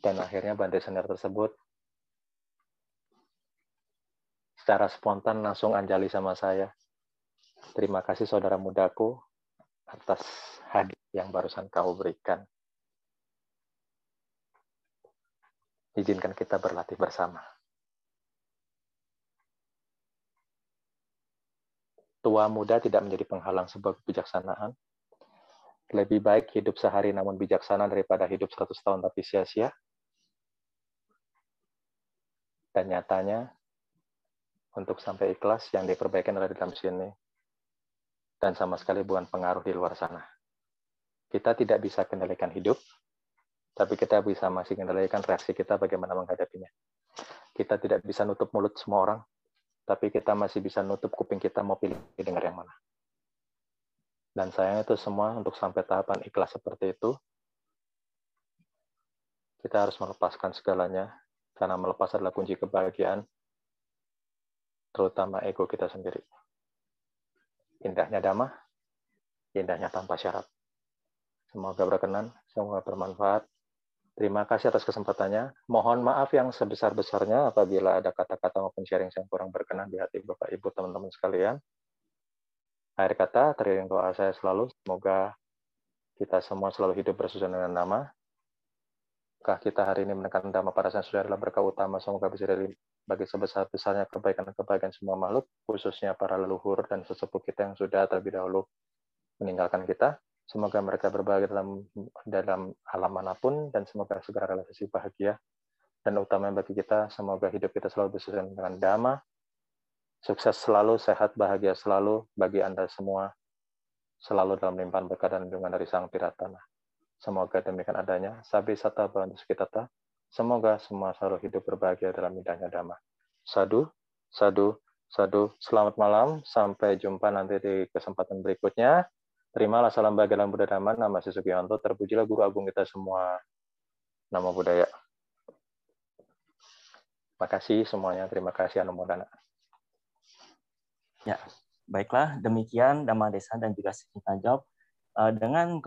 Dan akhirnya Bante senior tersebut secara spontan langsung anjali sama saya. Terima kasih saudara mudaku atas hadiah yang barusan kau berikan. Izinkan kita berlatih bersama. Tua muda tidak menjadi penghalang sebuah kebijaksanaan. Lebih baik hidup sehari namun bijaksana daripada hidup 100 tahun tapi sia-sia. Dan nyatanya, untuk sampai ikhlas yang diperbaikan oleh dalam sini dan sama sekali bukan pengaruh di luar sana. Kita tidak bisa kendalikan hidup, tapi kita bisa masih kendalikan reaksi kita bagaimana menghadapinya. kita tidak bisa nutup mulut semua orang, tapi kita masih bisa nutup kuping kita mau pilih dengar yang mana. Dan sayangnya itu semua untuk sampai tahapan ikhlas seperti itu, kita harus melepaskan segalanya, karena melepas adalah kunci kebahagiaan, terutama ego kita sendiri. Indahnya damai, indahnya tanpa syarat. Semoga berkenan, semoga bermanfaat. Terima kasih atas kesempatannya. Mohon maaf yang sebesar-besarnya apabila ada kata-kata maupun sharing yang kurang berkenan di hati Bapak Ibu teman-teman sekalian. Akhir kata, teriring doa saya selalu, semoga kita semua selalu hidup bersusun dengan nama, Apakah kita hari ini menekan dhamma para sudah adalah berkah utama semoga bisa dari bagi sebesar-besarnya kebaikan-kebaikan semua makhluk, khususnya para leluhur dan sesepuh kita yang sudah terlebih dahulu meninggalkan kita. Semoga mereka berbahagia dalam dalam alam mana pun dan semoga segera realisasi bahagia dan utama bagi kita. Semoga hidup kita selalu bersesuaian dengan dhamma. Sukses selalu, sehat, bahagia selalu bagi Anda semua. Selalu dalam limpahan berkah dan lindungan dari Sang Piratana. Semoga demikian adanya. Sabi sata bantu sekitata. Semoga semua selalu hidup berbahagia dalam indahnya dhamma. Sadu, sadu, sadu. Selamat malam. Sampai jumpa nanti di kesempatan berikutnya. Terimalah salam bahagia dalam Buddha Dhamma. Nama Sugiyanto. Terpujilah Guru Agung kita semua. Nama budaya. Terima kasih semuanya. Terima kasih Anumodana. Ya, baiklah. Demikian Dhamma Desa dan juga Sikita Job. Eh, dengan